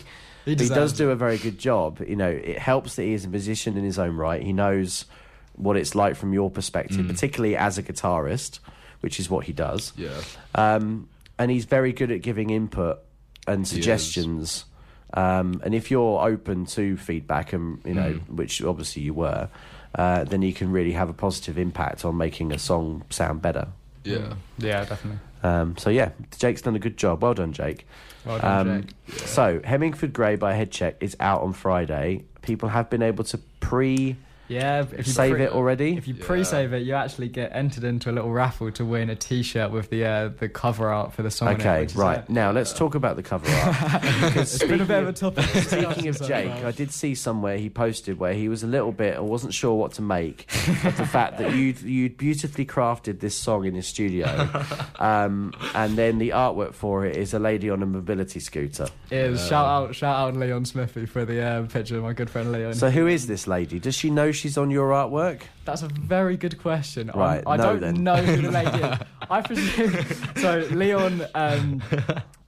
D: He,
B: But he does do a very good job. You know, it helps that he is a musician in his own right. He knows what it's like from your perspective,
E: Mm.
B: particularly as a guitarist, which is what he does.
E: yeah.
B: Um, and he's very good at giving input and suggestions. Um, and if you're open to feedback, and you know,
E: Mm.
B: which obviously you were, uh, then you can really have a positive impact on making a song sound better.
E: Yeah.
D: Yeah, definitely.
B: Um, so yeah, Jake's done a good job. Well done, Jake.
D: Well done,
B: Um,
D: Jake.
B: So Hemingford Grey by Headcheck is out on Friday. People have been able to pre
D: Yeah, if you
B: save
D: pre-
B: it already.
D: If you
E: Yeah.
D: pre-save it, you actually get entered into a little raffle to win a T-shirt with the uh, the cover art for the song. on it,
B: Okay, right. Now let's talk about the cover art.
D: It's been a bit of a
B: speaking
D: topic. of
B: Speaking of Jake. I did see somewhere he posted where he was a little bit, I wasn't sure what to make of the fact that you'd, you'd beautifully crafted this song in his studio. Um, and then the artwork for it is a lady on a mobility scooter.
D: is shout out shout out Leon Smithy for the uh, picture of my good friend Leon.
B: So, who is this lady? Does she know she's on your artwork?
D: That's a very good question. I'm-
B: Right,
D: I
B: no
D: don't
B: then.
D: know who the lady is. I presume. So Leon, um,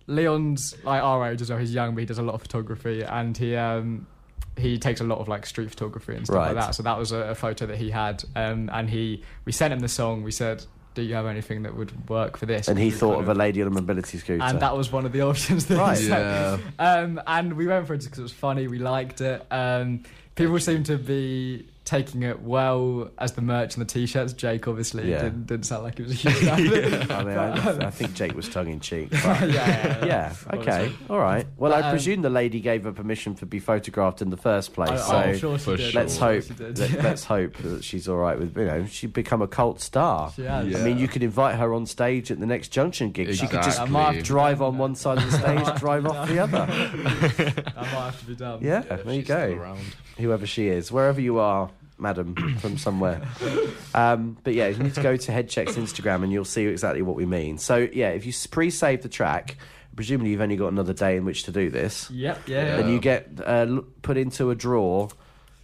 D: Leon's like our age as well. He's young, but he does a lot of photography, and he um, he takes a lot of like street photography and stuff
B: Right.
D: like that. So that was a, a photo that he had, um, and he we sent him the song. We said, "Do you have anything that would work for this?"
B: And he thought of a lady on a mobility scooter.
D: and that was one of the options that
B: Right.
D: he sent.
E: Yeah.
D: Um, and we went for it because it was funny. We liked it. Um, people seem to be taking it well as the merch and the t-shirts. Jake obviously
B: Yeah.
D: didn't, didn't sound like it was a huge fan. of it.
B: I mean, I, I think Jake was tongue in cheek. but-
D: yeah, yeah,
B: Yeah, okay, all right. Well,
D: But,
B: I
D: um,
B: presume the lady gave her permission to be photographed in the first place.
D: I,
B: so
D: I'm sure she
E: for
D: did.
E: sure.
B: let's
D: I'm
B: hope
D: sure she did.
B: let, us hope that she's all right with you know she'd become a cult star.
D: She has.
E: Yeah.
B: I mean, you could invite her on stage at the next Junction gig. She could just
D: I might have to
B: drive on one side of the stage, drive off the other.
D: That might have to be done.
B: Yeah,
E: Yeah,
B: there you go.
E: around.
B: Whoever she is, wherever you are, madam, from somewhere. Um, but yeah, you need to go to Headcheck's Instagram and you'll see exactly what we mean. So yeah, if you pre-save the track, presumably you've only got another day in which to do this.
D: Yep. Yeah.
B: Then you get uh, put into a draw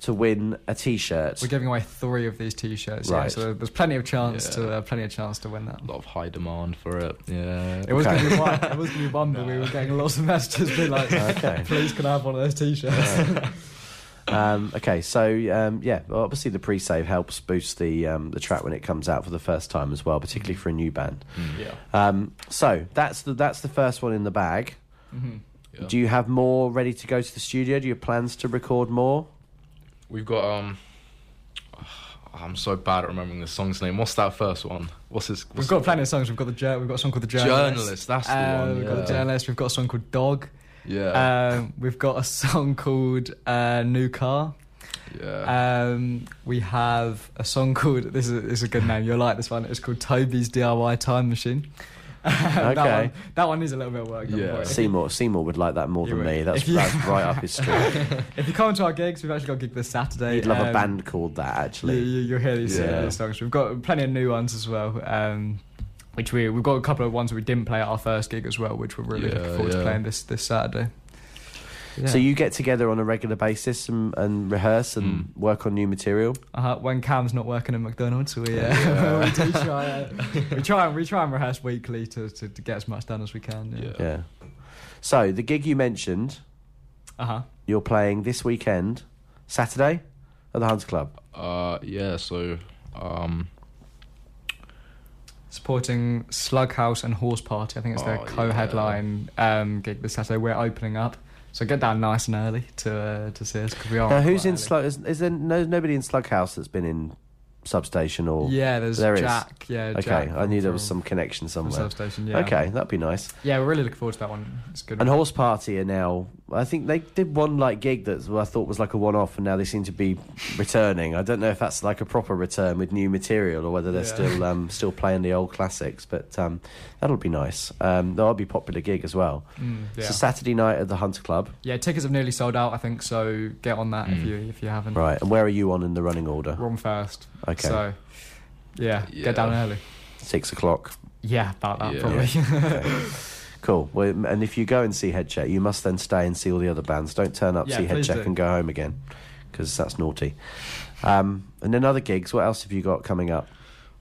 B: to win a T-shirt.
D: We're giving away three of these T-shirts,
B: Right.
D: yeah, so there's plenty of chance
E: Yeah.
D: to uh, plenty of chance to win that.
E: A lot of high demand for it. Yeah.
D: It was
B: Okay.
D: going to be one. It was going to be one, but we were getting lots of messages being like,
B: Okay.
D: "Please, can I have one of those T-shirts?"
B: Um, okay, so um, yeah, well, obviously the pre-save helps boost the um, the track when it comes out for the first time as well, particularly for a new band.
D: yeah.
B: Um, so that's the that's the first one in the bag.
D: hmm
E: Yeah.
B: Do you have more ready to go to the studio? Do you have plans to record more?
E: We've got um. I'm so bad at remembering the song's name. What's that first one? What's his?
D: We've got plenty of songs. We've got the jour- we've got a song called the journalist.
E: Journalist, that's the
D: Uh,
E: one,
D: We've got the journalist. We've got a song called Dog.
E: Yeah.
D: Um, we've got a song called uh, New Car.
E: yeah.
D: Um, we have a song called this is, this is a good name. You'll like this one. It's called Toby's DIY Time Machine. that,
B: Okay.
D: one, that one is a little bit of work.
E: Yeah.
B: Seymour Seymour would like that more
D: You
B: than
D: would.
B: me. That's
D: you-
B: that's right up his street.
D: If you come to our gigs, we've actually got a gig this Saturday.
B: He'd love a
D: um,
B: band called that. Actually,
D: you, you'll hear these, uh, these songs. We've got plenty of new ones as well. Um, which we we've got a couple of ones we didn't play at our first gig as well, which we're really
E: Yeah,
D: looking forward to playing this this Saturday. Yeah.
B: so you get together on a regular basis and, and rehearse and
E: Mm.
B: work on new material.
D: Uh-huh. When Cam's not working at McDonald's, we, uh,
E: Yeah.
D: we do try. Uh, we try and we try and rehearse weekly to, to, to get as much done as we can. Yeah.
E: Yeah.
B: Yeah. So the gig you mentioned,
D: Uh huh.
B: you're playing this weekend, Saturday, at the Hunter Club.
E: Uh, yeah. So, um,
D: Supporting Slughouse and Horse Party. I think it's their
E: Oh,
D: co-headline um, gig this Saturday. We're opening up, so get down nice and early to uh, to see us because we are.
B: Now, who's in
D: early.
B: Slug? Is, is there no, nobody in Slughouse that's been in Substation or?
D: Yeah, there's
B: There is.
D: Jack. Yeah,
B: Okay,
D: Jack
B: I knew there was some connection somewhere.
D: Substation. Yeah.
B: Okay, that'd be nice.
D: Yeah, we're really looking forward to that one. It's good.
B: And Horse Party are now. I think they did one like gig that I thought was like a one-off, and now they seem to be returning. I don't know if that's like a proper return with new material or whether they're
D: Yeah.
B: still um, still playing the old classics. But um, that'll be nice. Um, that'll be a popular gig as well.
D: Mm, yeah.
B: It's a Saturday night at the Hunter Club,
D: yeah, tickets have nearly sold out. I think so. Get on that if
E: Mm.
D: you if you haven't.
B: right? And where are you on in the running order?
D: We're on first.
B: Okay,
D: So, yeah,
E: Yeah.
D: get down early.
B: six o'clock.
D: Yeah, about that
E: Yeah.
D: probably.
B: Okay. Cool. Well, and if you go and see Headcheck, you must then stay and see all the other bands. Don't turn up,
D: Yeah,
B: see
D: please
B: Headcheck,
D: do.
B: and go home again, because that's naughty. Um, and then other gigs. What else have you got coming up?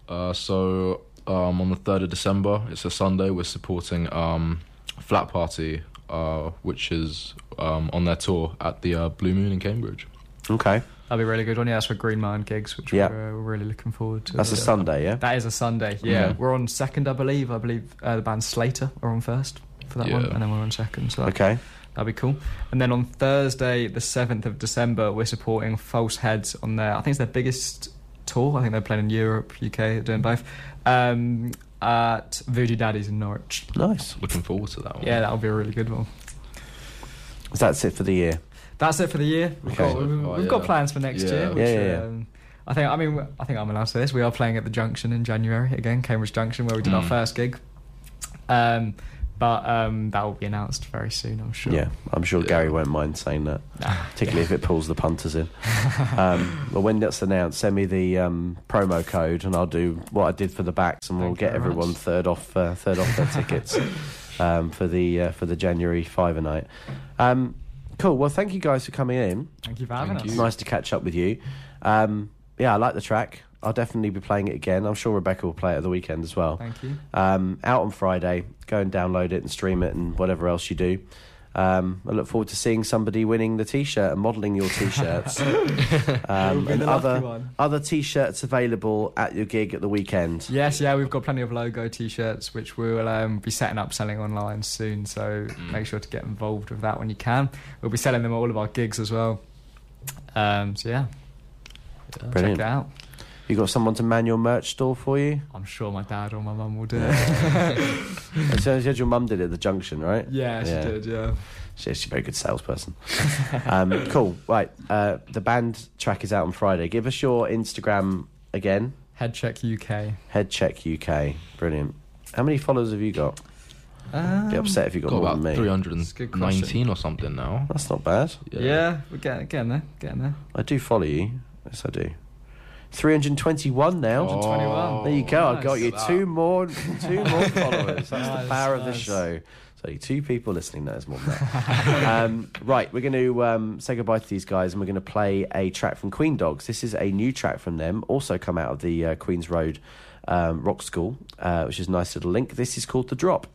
E: uh, so um, on the third of December, it's a Sunday. We're supporting um, Flat Party, uh, which is um, on their tour at the uh, Blue Moon in Cambridge.
B: Okay,
D: That'd be really good one. Yeah, that's for Green Mind gigs, which
B: Yeah.
D: we're, uh, we're really looking forward to.
B: that's a Sunday, yeah.
D: That is a Sunday. Yeah,
B: Okay.
D: we're on second, I believe. I believe uh, the band Slater are on first for that one, and then we're on second. So that,
B: Okay,
D: that'd be cool. And then on Thursday, the seventh of December, we're supporting False Heads on their. I think it's their biggest tour. I think they're playing in Europe, UK, doing both. Um, at Voodoo Daddies in Norwich.
B: nice.
E: Looking forward to that one.
D: Yeah, that'll be a really good one.
B: So that's it for the year.
D: That's it for the year. We've,
B: Okay.
D: got, we've,
E: Oh,
D: we've got plans for next
E: Yeah.
D: year.
E: Yeah,
D: Which,
B: yeah, yeah.
D: Um, I think. I mean, I think I'm allowed to say this. We are playing at the Junction in January again, Cambridge Junction, where we did our
E: Mm.
D: first gig. Um, but um, that will be announced very soon, I'm sure.
B: Yeah, I'm sure
E: Yeah.
B: Gary won't mind saying that,
D: Nah,
B: particularly if it pulls the punters in. um, but when that's announced, send me the um, promo code, and I'll do what I did for the backs, and we'll get everyone
D: much.
B: third off, uh, third off their tickets um, for the uh, for the January fiver night. Cool. Well, thank you guys for coming in.
D: Thank you for having
E: Thank
D: us.
B: It's nice to catch up with you. Um, yeah, I like the track. I'll definitely be playing it again. I'm sure Rebecca will play it at the weekend as well.
D: Thank you.
B: Um, out on Friday. Go and download it and stream it and whatever else you do. Um, I look forward to seeing somebody winning the T-shirt and modelling your T-shirts um, and other
D: one.
B: other T-shirts available at your gig at the weekend.
D: Yes, yeah, we've got plenty of logo T-shirts which we will um, be setting up selling online soon. So
E: Mm.
D: make sure to get involved with that when you can. We'll be selling them at all of our gigs as well. Um, so yeah,
B: Brilliant.
D: check it out.
B: You got someone to man your merch store for you?
D: I'm sure my dad or my mum will do it.
B: so you said your mum did it at the junction, right?
D: yeah, she did. Yeah.
B: She's she's a very good salesperson. um, cool. Right. Uh, the band track is out on Friday. Give us your Instagram again.
D: Head check UK.
B: Head check UK. Brilliant. How many followers have you got?
D: Um,
B: Be upset if you got,
E: Got
B: more
E: about
B: than me.
D: It's
E: 319 or something now.
B: That's not bad.
D: Yeah. we're getting, getting there. Getting there.
B: I do follow you. Yes, I do. 321 now.
E: Oh,
B: there you go. I
D: nice.
B: got you two more, two more followers. That's the
D: Nice,
B: power of
D: the
B: show.
A: So two people listening knows more than that. um, right, we're going to um, say goodbye to these guys, and we're going to play a track from Queen Dogs. This is a new track from them, also come out of the uh, Queens Road um, Rock School, uh, which is a nice little link. This is called The Drop.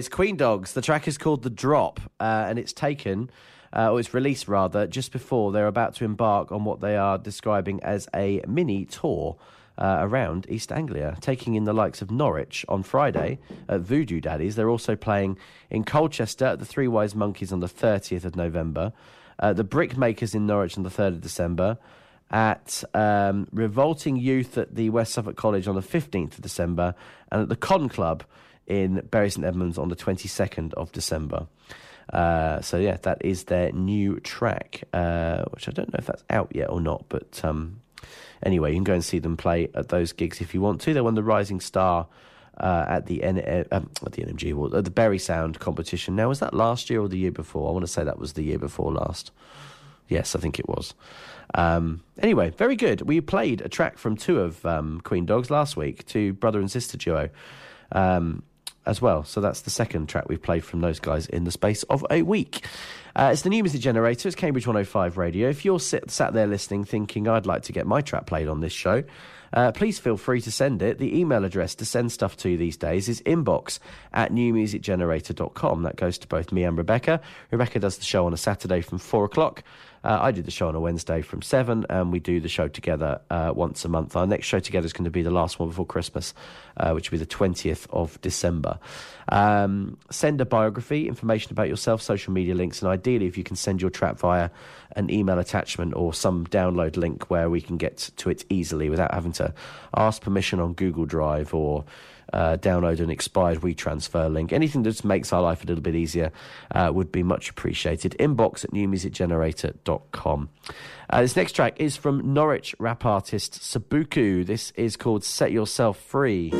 B: Is
A: Queen Dogs. The track is called The Drop, uh, and it's taken, uh, or it's released rather, just before they're about to embark on what they are describing as a mini tour uh, around East Anglia, taking in the likes of Norwich on Friday at Voodoo Daddies. They're also playing in Colchester at the Three Wise Monkeys on the 30th of November, uh, the Brickmakers in Norwich on the 3rd of December, at um, Revolting Youth at the West Suffolk College on the 15th of December, and at the Con Club in Bury St Edmunds on the 22nd of December. Uh, so yeah, that is their new track, uh, which I don't know if that's out yet or not. But um, anyway, you can go and see them play at those gigs if you want to. They won the Rising Star uh, at the N- uh, um, at the NMG Award, at the Berry Sound competition. Now, was that last year or the year before? I want to say that was the year before last. Yes, I think it was. Um, anyway, very good. We played a track from two of um, Queen Dogs last week, two brother and sister duo. Um,
G: as well. So that's the second track we've played from those guys in the space of a week. Uh, it's the new music generator. It's Cambridge 105 Radio. If you're sit, sat there listening, thinking I'd like to get my track played on this show, uh, please feel free to send it. The email address to send stuff to these days is inbox at newmusicgenerator.com. That goes to both me and Rebecca. Rebecca does the show on a Saturday from four o'clock. Uh, I do the show on a Wednesday from seven, and we do the show together uh, once a month. Our next show together is going to be the last one before Christmas, uh, which will be the 20th of December. Um, send a biography, information about yourself, social media links, and ideally, if you can send your trap via an email attachment or some download link where we can get to it easily without having to ask permission on Google Drive or uh, download an expired WeTransfer link. Anything that just makes our life a little bit easier uh, would be much appreciated. Inbox at newmusicgenerator.com. Uh, this next track is from Norwich rap artist Sabuku. This is called Set Yourself Free.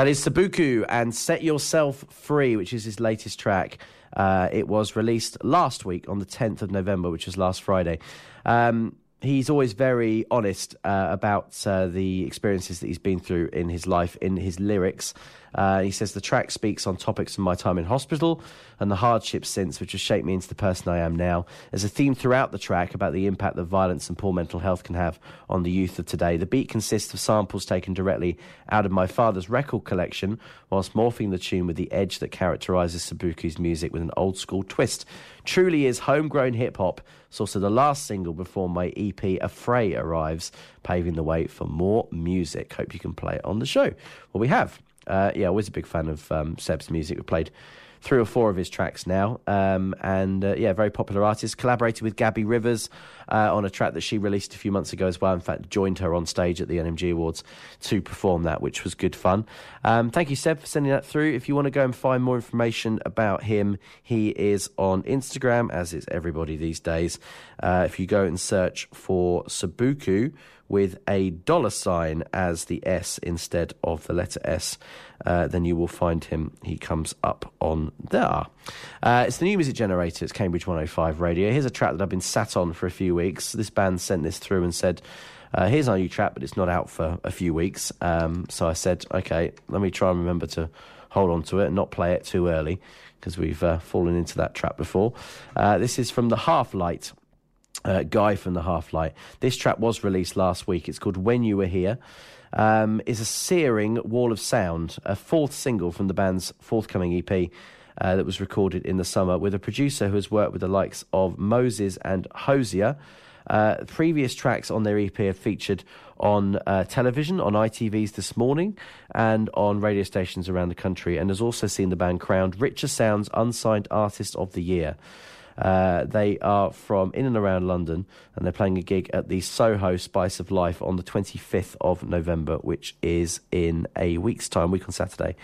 B: That is
G: Sabuku and Set Yourself Free, which is his latest track. Uh, it was released last week on the 10th of November, which was last Friday. Um,
B: he's always very honest uh, about uh, the experiences that he's been through in his life in his lyrics. Uh, he says the track speaks on topics from my time in hospital and the hardships since, which has shaped me into the person I am now. There's a theme throughout the track about the impact that violence and poor mental health can have on the youth of today. The beat consists of samples taken directly out of my father's record collection, whilst morphing the tune with the edge that characterises Sabuku's music with an old school twist. Truly is homegrown hip hop. It's also the last single before my EP Affray arrives, paving the way for more music. Hope you can play it on the show. Well, we have. Uh, yeah, always a big fan of um, Seb's music. We played three or four of his tracks now, um, and uh, yeah, very popular artist. Collaborated with Gabby Rivers uh, on a track that she released a few months ago as well. In fact, joined her on stage at the NMG Awards to perform that, which was good fun. Um, thank you, Seb, for sending that through. If you want to go and find more information about him, he is on Instagram, as is everybody these days. Uh, if you go and search for Sabuku with a dollar sign as the S instead of the letter S, uh, then you will find him. He comes up on there. Uh, it's the new music generator. It's Cambridge 105 Radio. Here's a track that I've been sat on for a few weeks. This band sent this through and said, uh, here's our new track, but it's not out for a few weeks. Um, so I said, okay, let me try and remember to hold on to it and not play it too early because we've uh, fallen into that trap before. Uh, this is from the Half Light uh, Guy from the Half Light. This track was released last week. It's called When You Were Here. Um, is a searing wall of sound, a fourth single from the band's forthcoming EP. Uh, that was recorded in the summer with a producer who has worked with the likes of Moses and Hozier. Uh, previous tracks on their EP have featured on uh, television, on ITV's This Morning, and on radio stations around the country, and has also seen the band crowned Richer Sounds Unsigned Artist of the Year. Uh, they are from in and around London, and they're playing a gig at the Soho Spice of Life on the 25th of November, which is in a week's time, week on Saturday.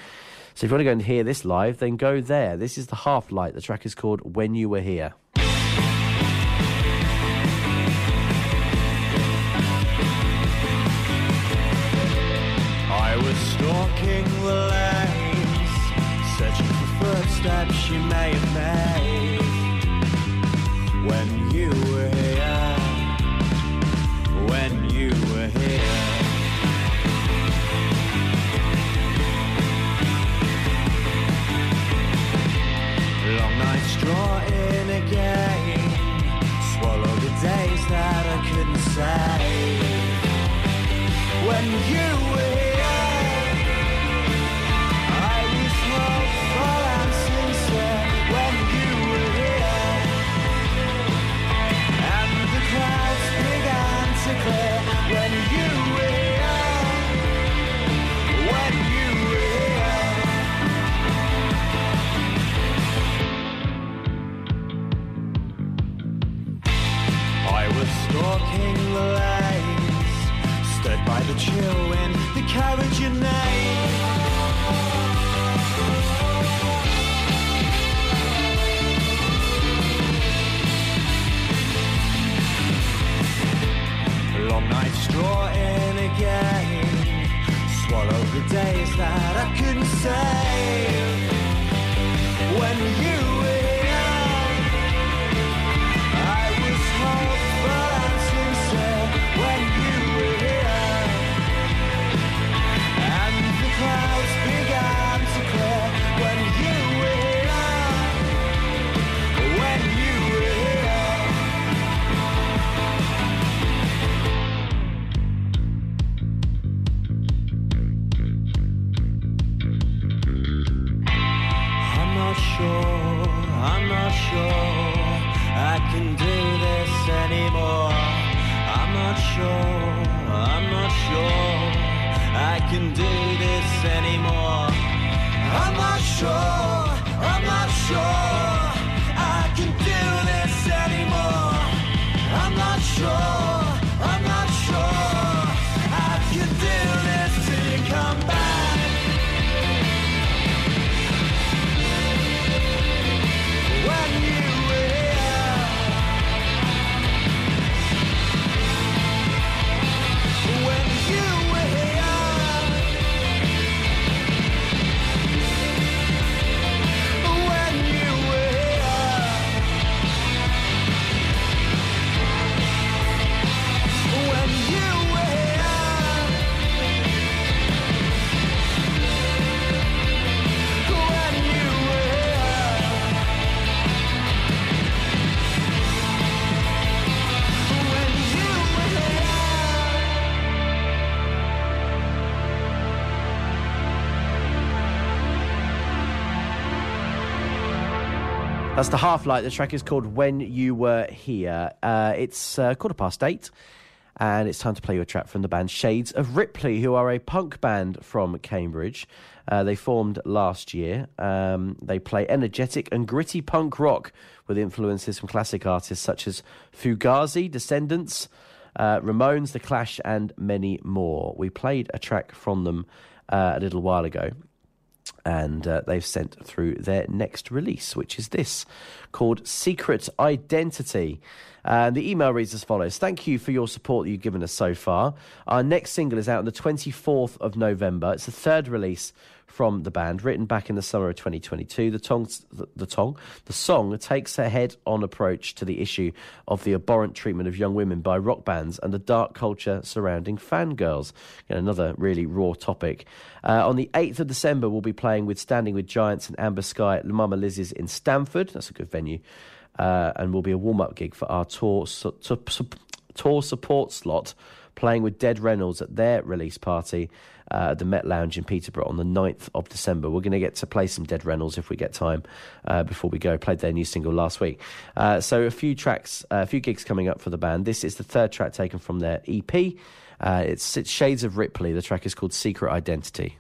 B: So if you want to go and hear this live, then go there. This is the Half Light. The track is called When You Were Here.
H: I was stalking the lanes, searching for footsteps she may have made. When you were here, when you were here. Long nights draw in again, swallow the days that I couldn't save. When you were stalking the lanes, stood by the chill in the carriage you named. Long nights draw in again, swallow the days that I couldn't save. When you sure, I'm not sure I can do this anymore. I'm not sure, I'm not sure I can do this anymore. I'm not sure, I'm not sure
B: That's the Half Light. The track is called When You Were Here. Uh, it's uh, quarter past eight, and it's time to play you a track from the band Shades of Ripley, who are a punk band from Cambridge. Uh, they formed last year. Um, they play energetic and gritty punk rock with influences from classic artists such as Fugazi, Descendents, uh, Ramones, The Clash, and many more. We played a track from them uh, a little while ago and uh, they've sent through their next release, which is this called Secret Identity. And the email reads as follows Thank you for your support that you've given us so far. Our next single is out on the 24th of November. It's the third release from the band, written back in the summer of 2022. The, tong, the, the, tong, the song takes a head on approach to the issue of the abhorrent treatment of young women by rock bands and the dark culture surrounding fangirls. Again, another really raw topic. Uh, on the 8th of December, we'll be playing with Standing with Giants and Amber Sky at Mama Liz's in Stamford. That's a good venue. Uh, and will be a warm up gig for our tour, su- su- tour support slot, playing with Dead Reynolds at their release party uh, the Met Lounge in Peterborough on the 9th of December. We're going to get to play some Dead Reynolds if we get time uh, before we go. Played their new single last week. Uh, so a few tracks, uh, a few gigs coming up for the band. This is the third track taken from their EP. Uh, it's, it's Shades of Ripley. The track is called Secret Identity.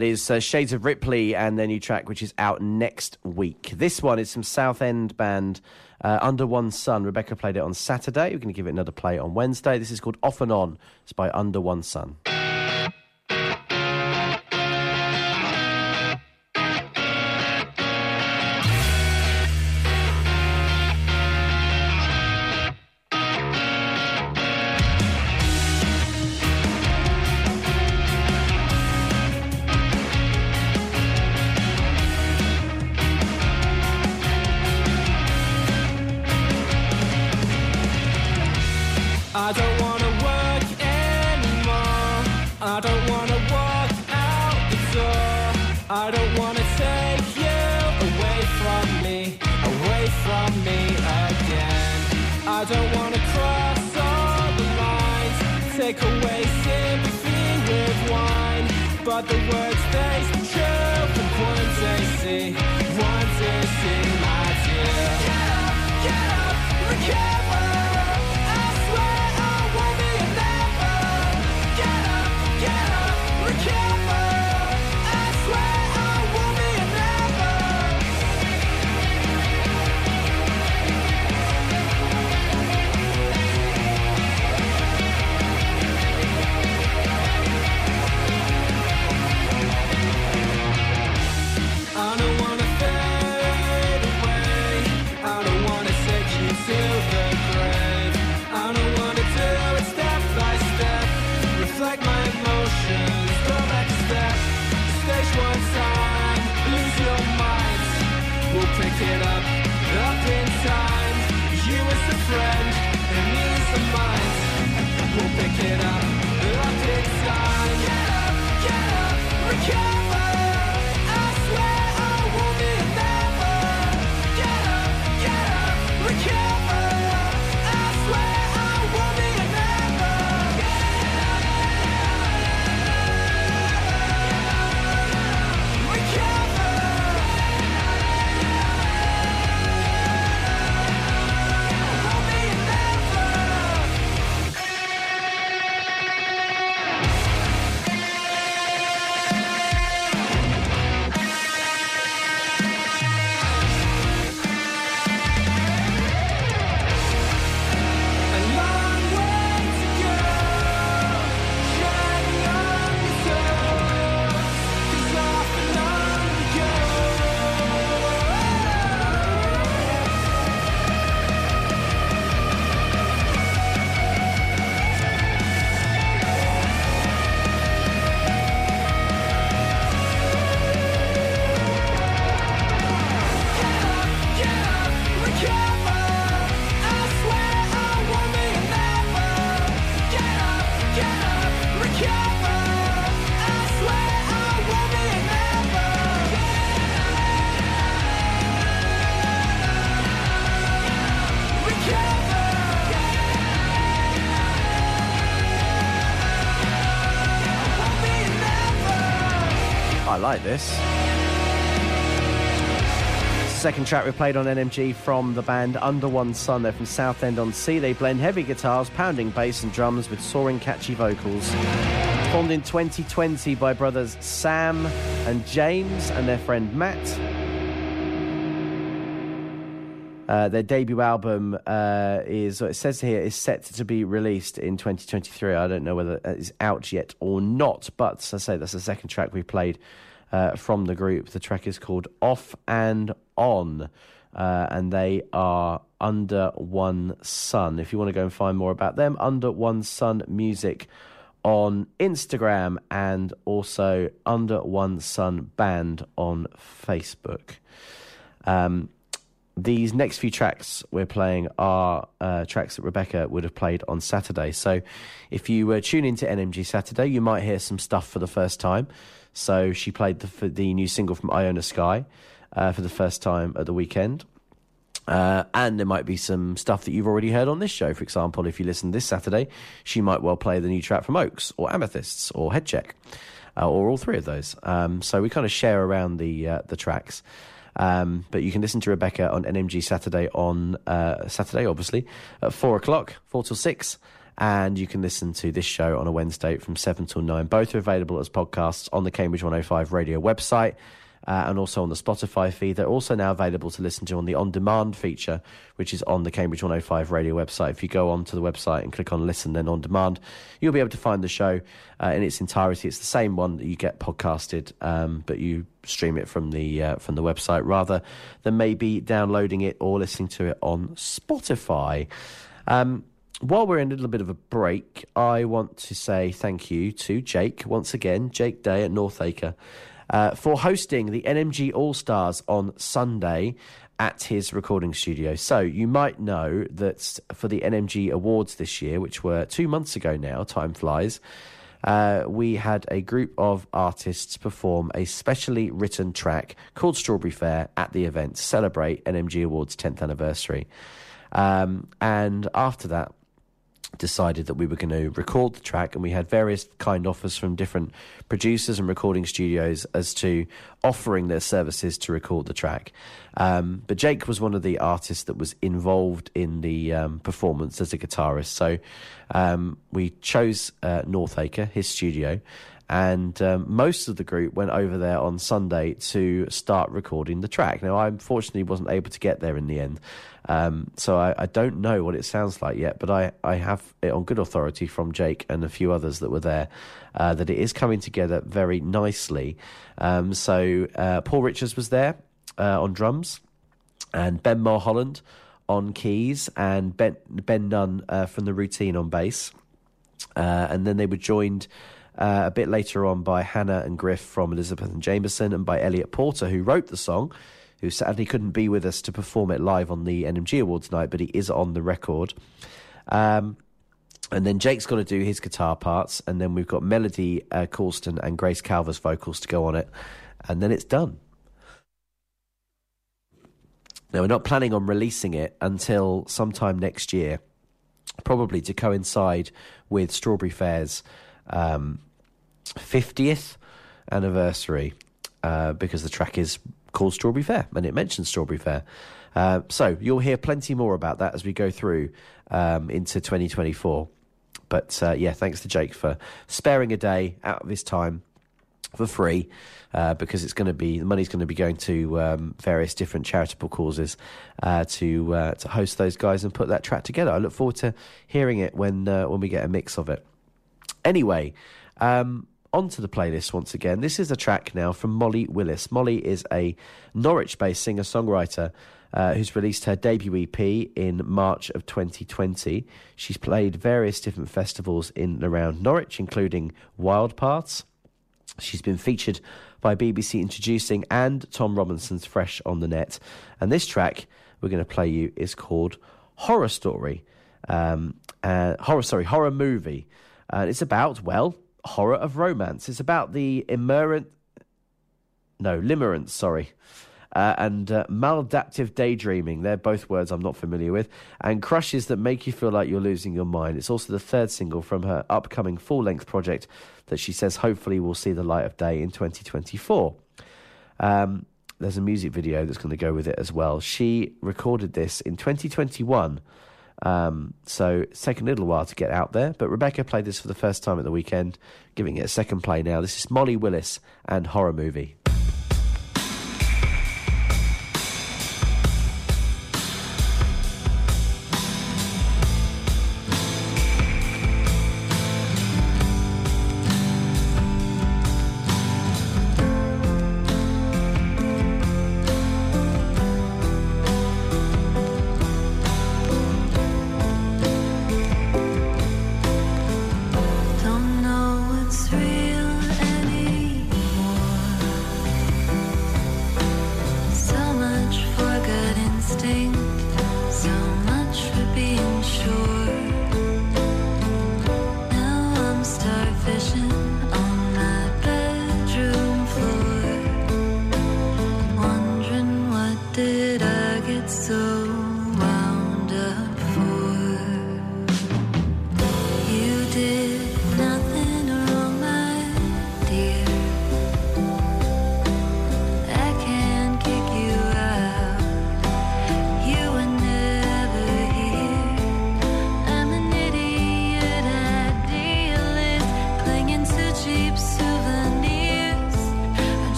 B: That is uh, Shades of Ripley and their new track, which is out next week. This one is some Southend band uh, Under One Sun. Rebecca played it on Saturday. We're going to give it another play on Wednesday. This is called Off and On. It's by Under One Sun. Like this. Second track we played on NMG from the band Under One Sun. They're from Southend on Sea. They blend heavy guitars, pounding bass and drums with soaring, catchy vocals. Formed in 2020 by brothers Sam and James and their friend Matt. Uh, their debut album uh, is, what it says here, is set to be released in 2023. I don't know whether it's out yet or not, but as I say, that's the second track we played uh, from the group. The track is called Off and On, uh, and they are Under One Sun. If you want to go and find more about them, Under One Sun Music on Instagram and also Under One Sun Band on Facebook. Um, these next few tracks we're playing are uh, tracks that Rebecca would have played on Saturday. So if you uh, tune into NMG Saturday, you might hear some stuff for the first time. So she played the, the new single from Iona Sky uh, for the first time at the weekend. Uh, and there might be some stuff that you've already heard on this show. For example, if you listen this Saturday, she might well play the new track from Oaks or Amethysts or Headcheck, uh, or all three of those. Um, so we kind of share around the uh, the tracks. Um, but you can listen to Rebecca on NMG Saturday on uh, Saturday, obviously, at four o'clock, four till six. And you can listen to this show on a Wednesday from 7 till 9. Both are available as podcasts on the Cambridge 105 radio website uh, and also on the Spotify feed. They're also now available to listen to on the on demand feature, which is on the Cambridge 105 radio website. If you go onto the website and click on listen, then on demand, you'll be able to find the show uh, in its entirety. It's the same one that you get podcasted, um, but you stream it from the uh, from the website rather than maybe downloading it or listening to it on Spotify. Um, while we're in a little bit of a break, I want to say thank you to Jake once again, Jake Day at Northacre, uh, for hosting the NMG All Stars on Sunday at his recording studio. So you might know that for the NMG Awards this year, which were two months ago now, time flies. Uh, we had a group of artists perform a specially written track called Strawberry Fair at the event celebrate NMG Awards 10th anniversary. Um, and after that, decided that we were going to record the track and we had various kind offers from different producers and recording studios as to offering their services to record the track um, but jake was one of the artists that was involved in the um, performance as a guitarist so um, we chose uh, northacre his studio and um, most of the group went over there on Sunday to start recording the track. Now, I unfortunately wasn't able to get there in the end, um, so I, I, don't know what it sounds like yet. But I, I have it on good authority from Jake and a few others that were there uh, that it is coming together very nicely. Um, so uh, Paul Richards was there uh, on drums, and Ben Mulholland on keys, and Ben Ben Nunn uh, from the Routine on bass, uh, and then they were joined. Uh, a bit later on by Hannah and Griff from Elizabeth and Jameson, and by Elliot Porter, who wrote the song, who sadly couldn't be with us to perform it live on the NMG Awards night, but he is on the record. Um, and then Jake's got to do his guitar parts, and then we've got Melody uh, and Grace Calver's vocals to go on it, and then it's done. Now, we're not planning on releasing it until sometime next year, probably to coincide with Strawberry Fair's um, 50th anniversary uh, because the track is called Strawberry Fair and it mentions Strawberry Fair. Uh, so you'll hear plenty more about that as we go through um, into 2024. But uh, yeah, thanks to Jake for sparing a day out of his time for free uh, because it's going to be the money's going to be going to um, various different charitable causes uh, to uh, to host those guys and put that track together. I look forward to hearing it when uh, when we get a mix of it. Anyway, um, onto the playlist once again. This is a track now from Molly Willis. Molly is a Norwich based singer songwriter. Uh, who's released her debut EP in March of 2020. She's played various different festivals in and around Norwich, including Wild Paths. She's been featured by BBC Introducing and Tom Robinson's Fresh on the Net. And this track we're going to play you is called Horror Story. Um, uh, horror, sorry, horror movie. Uh, it's about, well, horror of romance. It's about the immerent, no, limerence, sorry, uh, and uh, maladaptive daydreaming. They're both words I'm not familiar with. And crushes that make you feel like you're losing your mind. It's also the third single from her upcoming full length project that she says hopefully will see the light of day in 2024. Um, there's a music video that's going to go with it as well. She recorded this in 2021. Um, so it's taken a little while to get out there, but Rebecca played this for the first time at the weekend, giving it a second play now. This is Molly Willis and Horror Movie.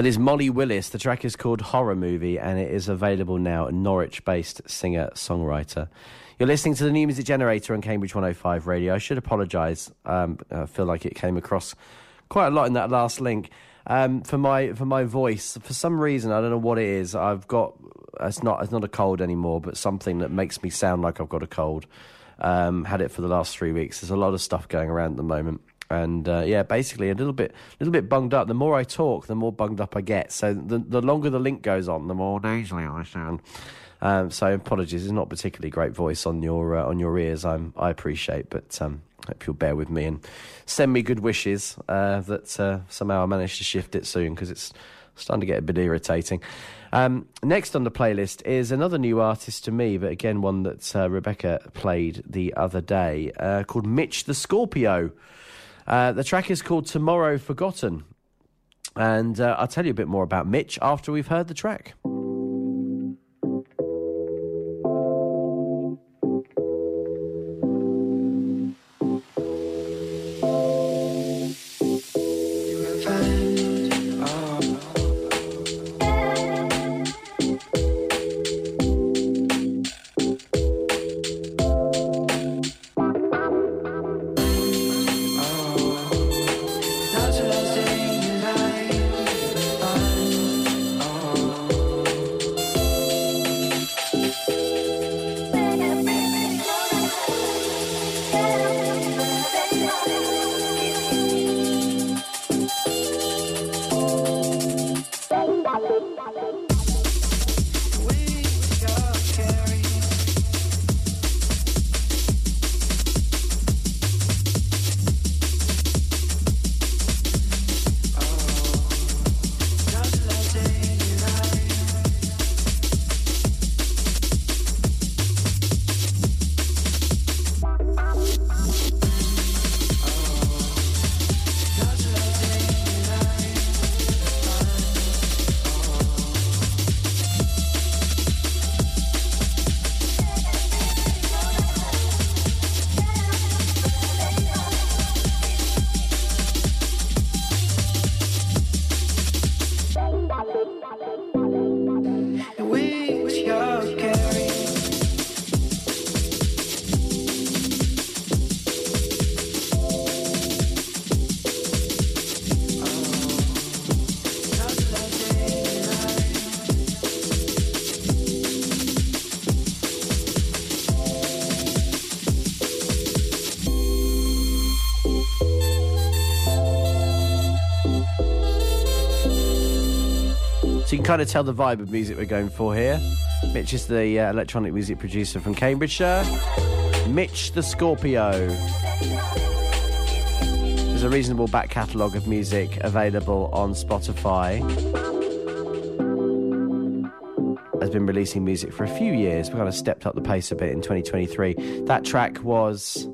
B: That is Molly Willis. The track is called Horror Movie and it is available now. Norwich based singer songwriter. You're listening to the New Music Generator on Cambridge 105 Radio. I should apologise. Um, I feel like it came across quite a lot in that last link. Um, for my for my voice, for some reason I don't know what it is. I've got it's not it's not a cold anymore, but something that makes me sound like I've got a cold. Um, had it for the last three weeks. There's a lot of stuff going around at the moment, and uh, yeah, basically a little bit, little bit bunged up. The more I talk, the more bunged up I get. So the the longer the link goes on, the more nasally I sound. Um, so apologies, it's not particularly great voice on your uh, on your ears. I'm I appreciate, but um, hope you'll bear with me and send me good wishes uh, that uh, somehow I manage to shift it soon because it's starting to get a bit irritating. Um, next on the playlist is another new artist to me, but again one that uh, Rebecca played the other day, uh, called Mitch the Scorpio. Uh, the track is called Tomorrow Forgotten, and uh, I'll tell you a bit more about Mitch after we've heard the track. Kind of tell the vibe of music we're going for here. Mitch is the uh, electronic music producer from Cambridgeshire. Mitch the Scorpio. There's a reasonable back catalogue of music available on Spotify. Has been releasing music for a few years. We kind of stepped up the pace a bit in 2023. That track was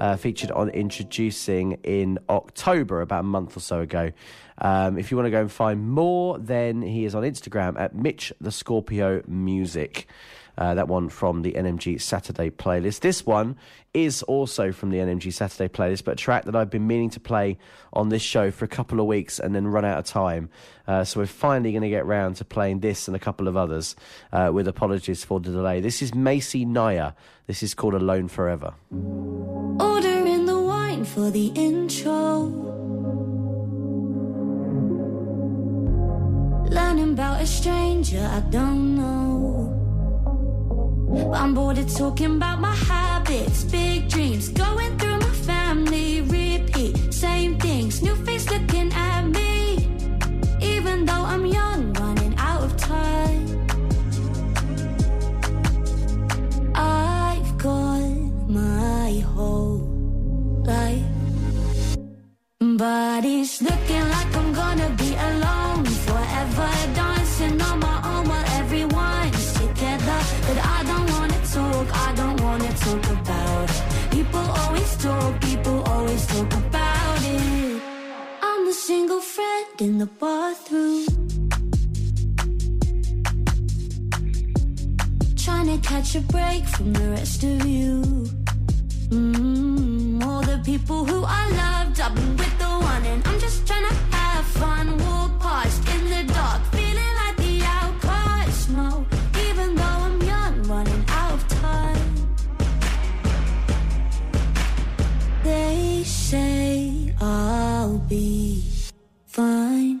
B: uh, featured on Introducing in October, about a month or so ago. Um, if you want to go and find more, then he is on Instagram at Mitch the Scorpio Music. Uh, that one from the NMG Saturday playlist. This one is also from the NMG Saturday playlist, but a track that I've been meaning to play on this show for a couple of weeks and then run out of time. Uh, so we're finally going to get round to playing this and a couple of others uh, with apologies for the delay. This is Macie Nyar. This is called Alone Forever.
I: Ordering the wine for the intro. Learning about a stranger I don't know. But I'm bored of talking about my habits, big dreams, going through my family, repeat, same things, new face looking at me. Even though I'm young, running out of time. I've got my whole life. But it's looking like I'm gonna be alone forever, dancing on my own while everyone's together. But I don't wanna talk, I don't wanna talk about it. People always talk, people always talk about it. I'm the single friend in the bathroom. Trying to catch a break from the rest of you. Mm, all the people who I loved, I've been with the one, and I'm just trying to have fun. Walk past in the be fine.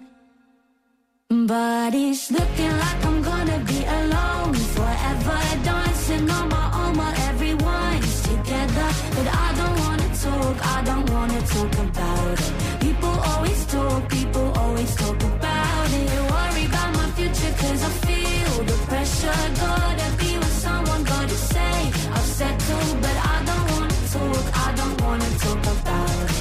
I: But it's looking like I'm gonna be alone forever. Dancing on my own while everyone's together. But I don't wanna talk, I don't wanna talk about it. People always talk, people always talk about it. Worry about my future cause I feel the pressure. Gotta be with someone, gotta say I've settled. But I don't wanna talk, I don't wanna talk about it.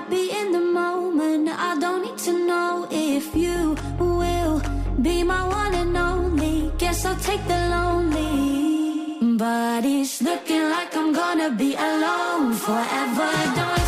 I: Happy in the moment. I don't need to know if you will be my one and only. Guess I'll take the lonely. But it's looking like I'm gonna be alone forever. Dancing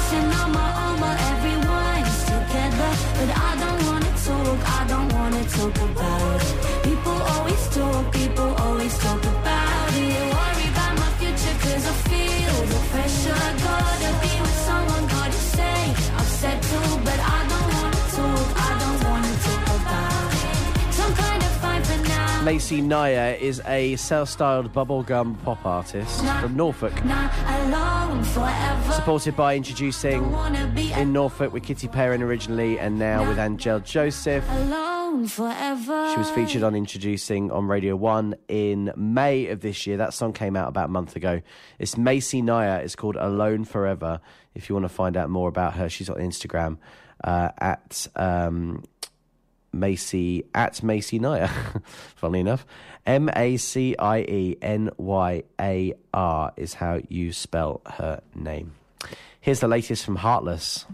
B: Macie Nyar is a self-styled bubblegum pop artist from Norfolk, supported by introducing in Norfolk with Kitty Perrin originally, and now with Angel Joseph. She was featured on Introducing on Radio 1 in May of this year. That song came out about a month ago. It's Macie Nyar. It's called Alone Forever. If you want to find out more about her, she's on Instagram uh, at um, Macie, at Macie Nyar, funnily enough. M A C I E N Y A R is how you spell her name. Here's the latest from
H: HRTLS.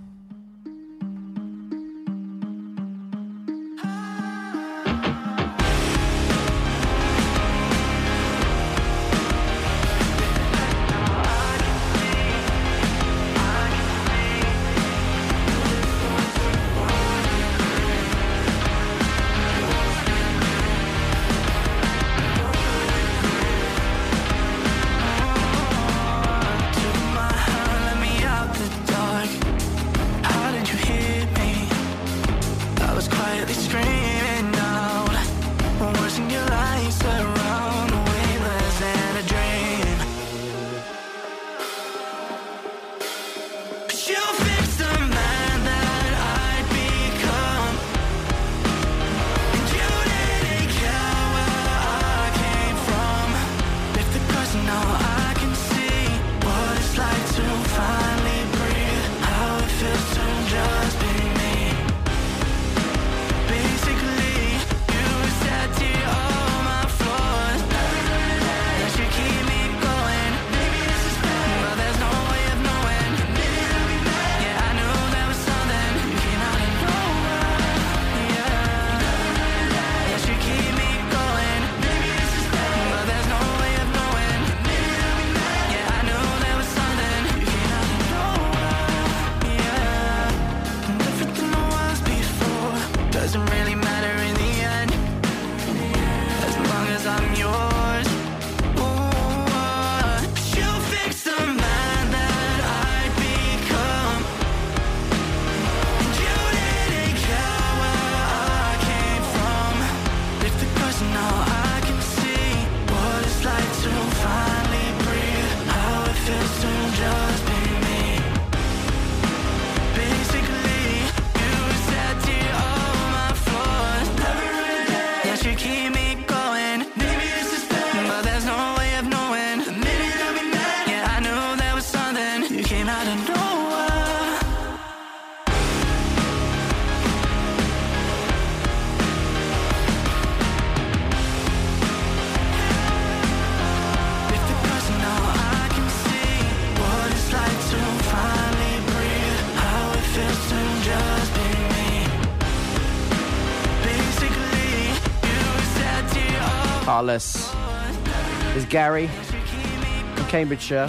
H: Is Gary from Cambridgeshire.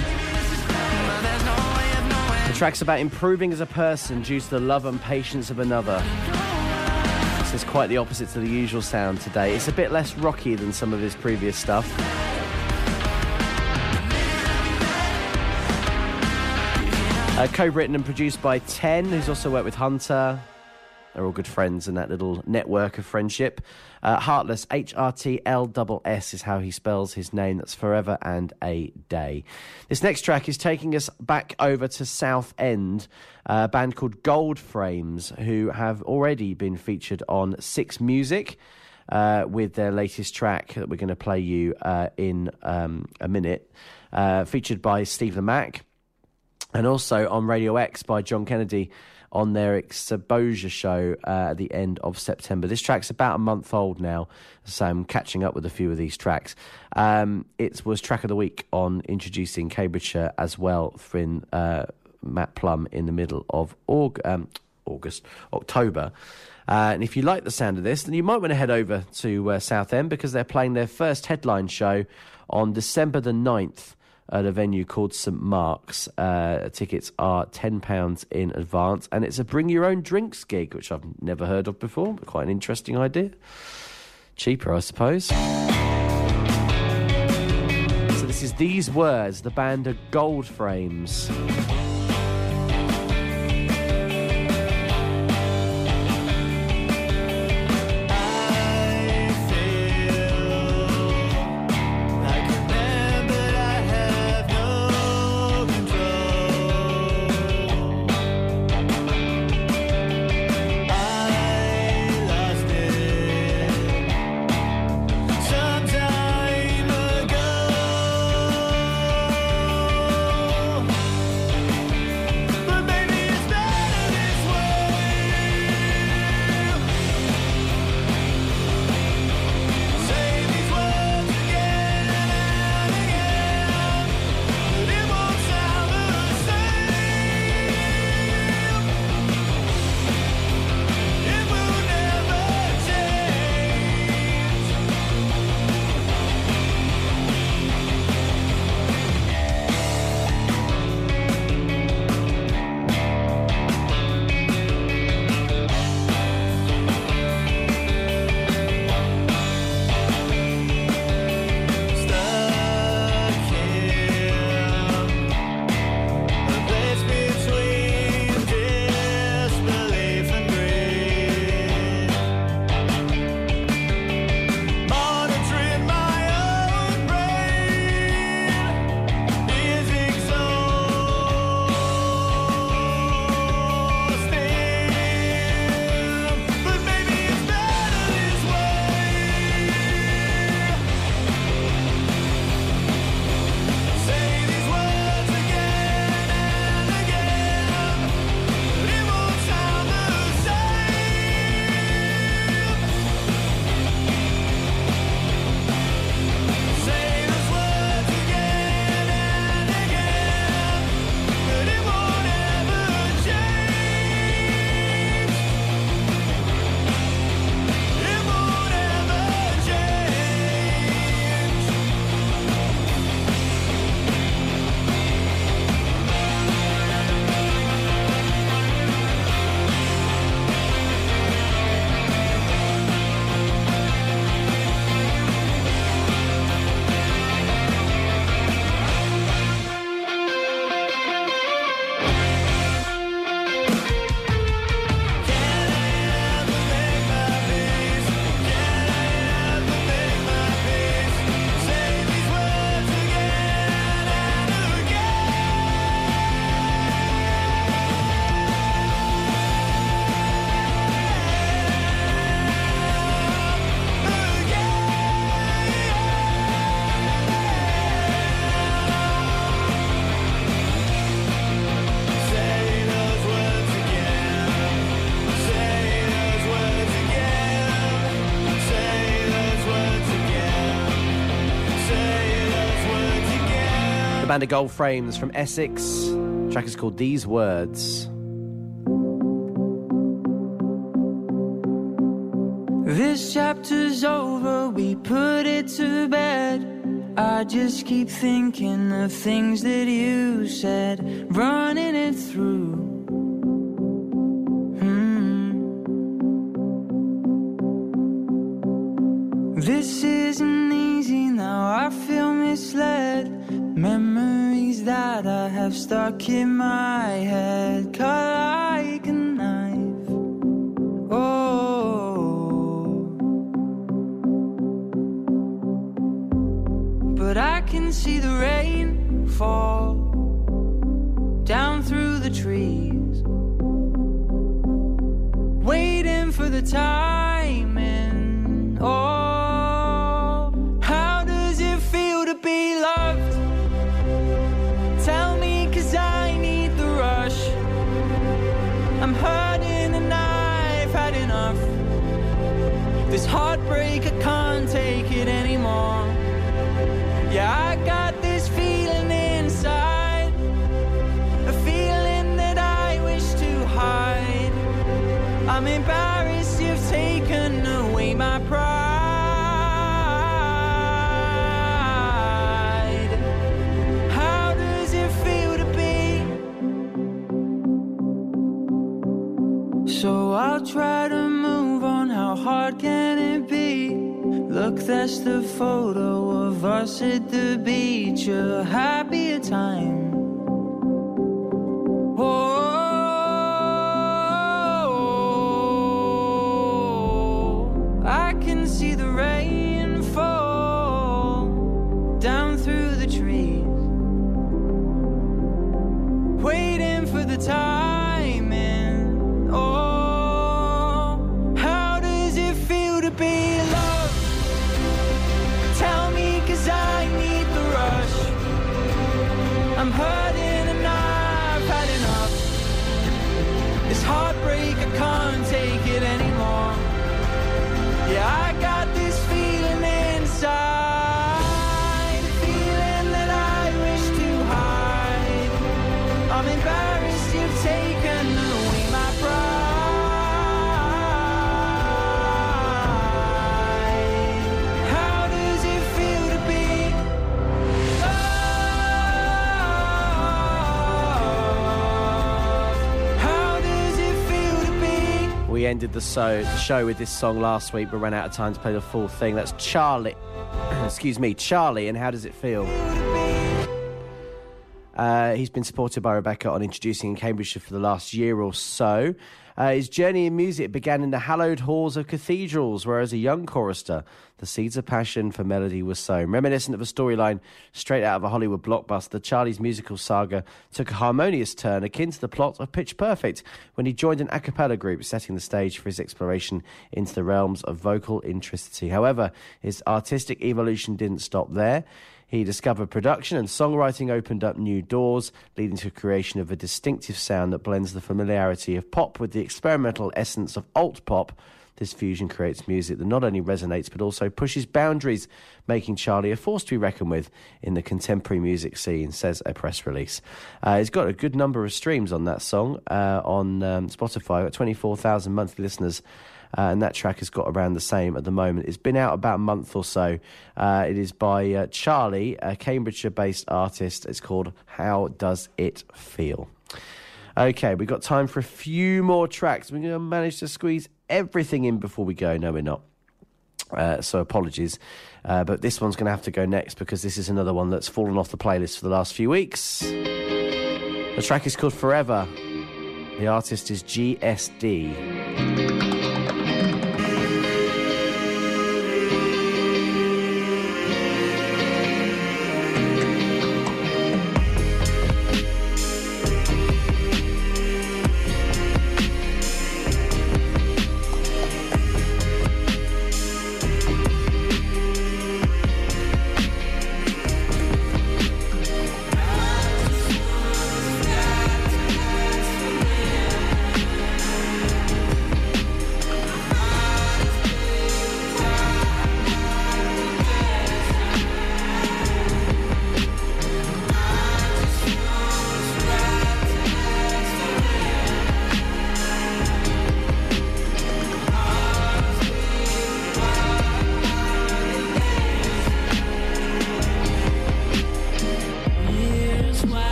H: The track's about improving as a person due to the love and patience of another. This is quite the opposite to the usual sound today. It's a bit less rocky than some of his previous stuff. Uh, co-written and produced by Ten, who's also worked with Hunter. They're all good friends in that little network of friendship. Uh, HRTLS, H R T L S is how he spells his name. That's forever and a day. This next track is taking us back over to Southend, a band called Gold Frames, who have already been featured on Six Music. Uh, with their latest track that we're going to play you uh, in um, a minute, uh, featured by Steve Lamacq and also on Radio X by John Kennedy on their exposure show uh, at the end of September. This track's about a month old now, so I'm catching up with a few of these tracks. Um, it was track of the week on introducing Cambridgeshire as well for uh, Matt Plum in the middle of Aug- um, August, October. Uh, and if you like the sound of this, then you might want to head over to uh, Southend because they're playing their first headline show on December the 9th at a venue called St Mark's. Uh, tickets are £10 in advance, and it's a bring your own drinks gig, which I've never heard of before, but quite an interesting idea. Cheaper, I suppose. So, this is These Words, the band are Gold Frames. The Gold Frames from Essex. The track is called These Words.
A: This chapter's over, we put it to bed. I just keep thinking of things that you said, running it through. In my that's the photo of us at the beach. A happier time. Oh, I can see the rain
B: ended the show, the show with this song last week, but ran out of time to play the full thing. That's Charlie. Excuse me, Charlie, and how does it feel? Uh, he's been supported by Rebecca on introducing in Cambridgeshire for the last year or so. Uh, his journey in music began in the hallowed halls of cathedrals, where as a young chorister, the seeds of passion for melody were sown. Reminiscent of a storyline straight out of a Hollywood blockbuster, the Charlie's musical saga took a harmonious turn akin to the plot of Pitch Perfect when he joined an a cappella group, setting the stage for his exploration into the realms of vocal intricacy. However, his artistic evolution didn't stop there. He discovered production and songwriting opened up new doors, leading to creation of a distinctive sound that blends the familiarity of pop with the experimental essence of alt pop. This fusion creates music that not only resonates but also pushes boundaries, making Charlie a force to be reckoned with in the contemporary music scene, says a press release. Uh, he's got a good number of streams on that song uh, on um, Spotify, got 24,000 monthly listeners. Uh, and that track has got around the same at the moment. It's been out about a month or so. Uh, it is by uh, Charlie, a Cambridgeshire based artist. It's called How Does It Feel? Okay, we've got time for a few more tracks. We're going to manage to squeeze everything in before we go. No, we're not. Uh, so apologies. Uh, but this one's going to have to go next because this is another one that's fallen off the playlist for the last few weeks. The track is called Forever. The artist is GSD.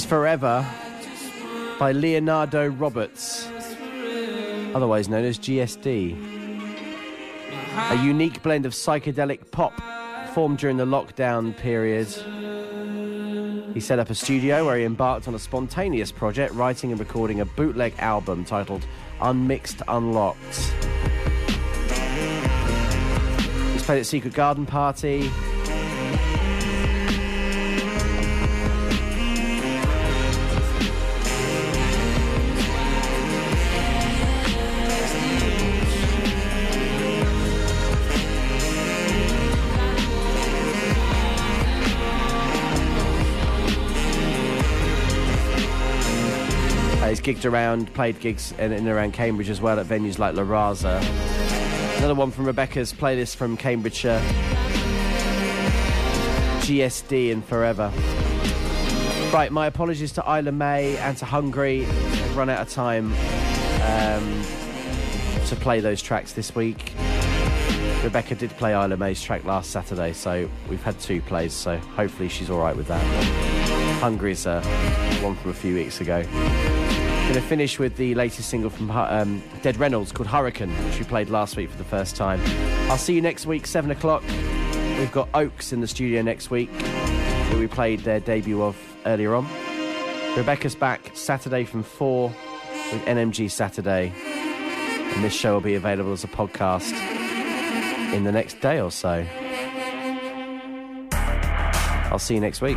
B: Is Forever by Leonardo Roberts, otherwise known as GSD. A unique blend of psychedelic pop formed during the lockdown period. He set up a studio where he embarked on a spontaneous project, writing and recording a bootleg album titled Unmixed Unlocked. He's played at Secret Garden Party. He's gigged around, played gigs in, and around Cambridge as well at venues like La Raza. Another one from Rebecca's playlist from Cambridgeshire. GSD and Forever. Right, my apologies to Isla May and to Hungry. I've run out of time um, to play those tracks this week. Rebecca did play Isla May's track last Saturday, so we've had two plays, so hopefully she's all right with that. Hungry's uh, one from a few weeks ago. Going to finish with the latest single from um, Dead Reynolds called Hurricane, which we played last week for the first time. I'll see you next week, 7 o'clock. We've got Oaks in the studio next week, who we played their debut of earlier on. Rebecca's back Saturday from 4 with NMG Saturday. And this show will be available as a podcast in the next day or so. I'll see you next week.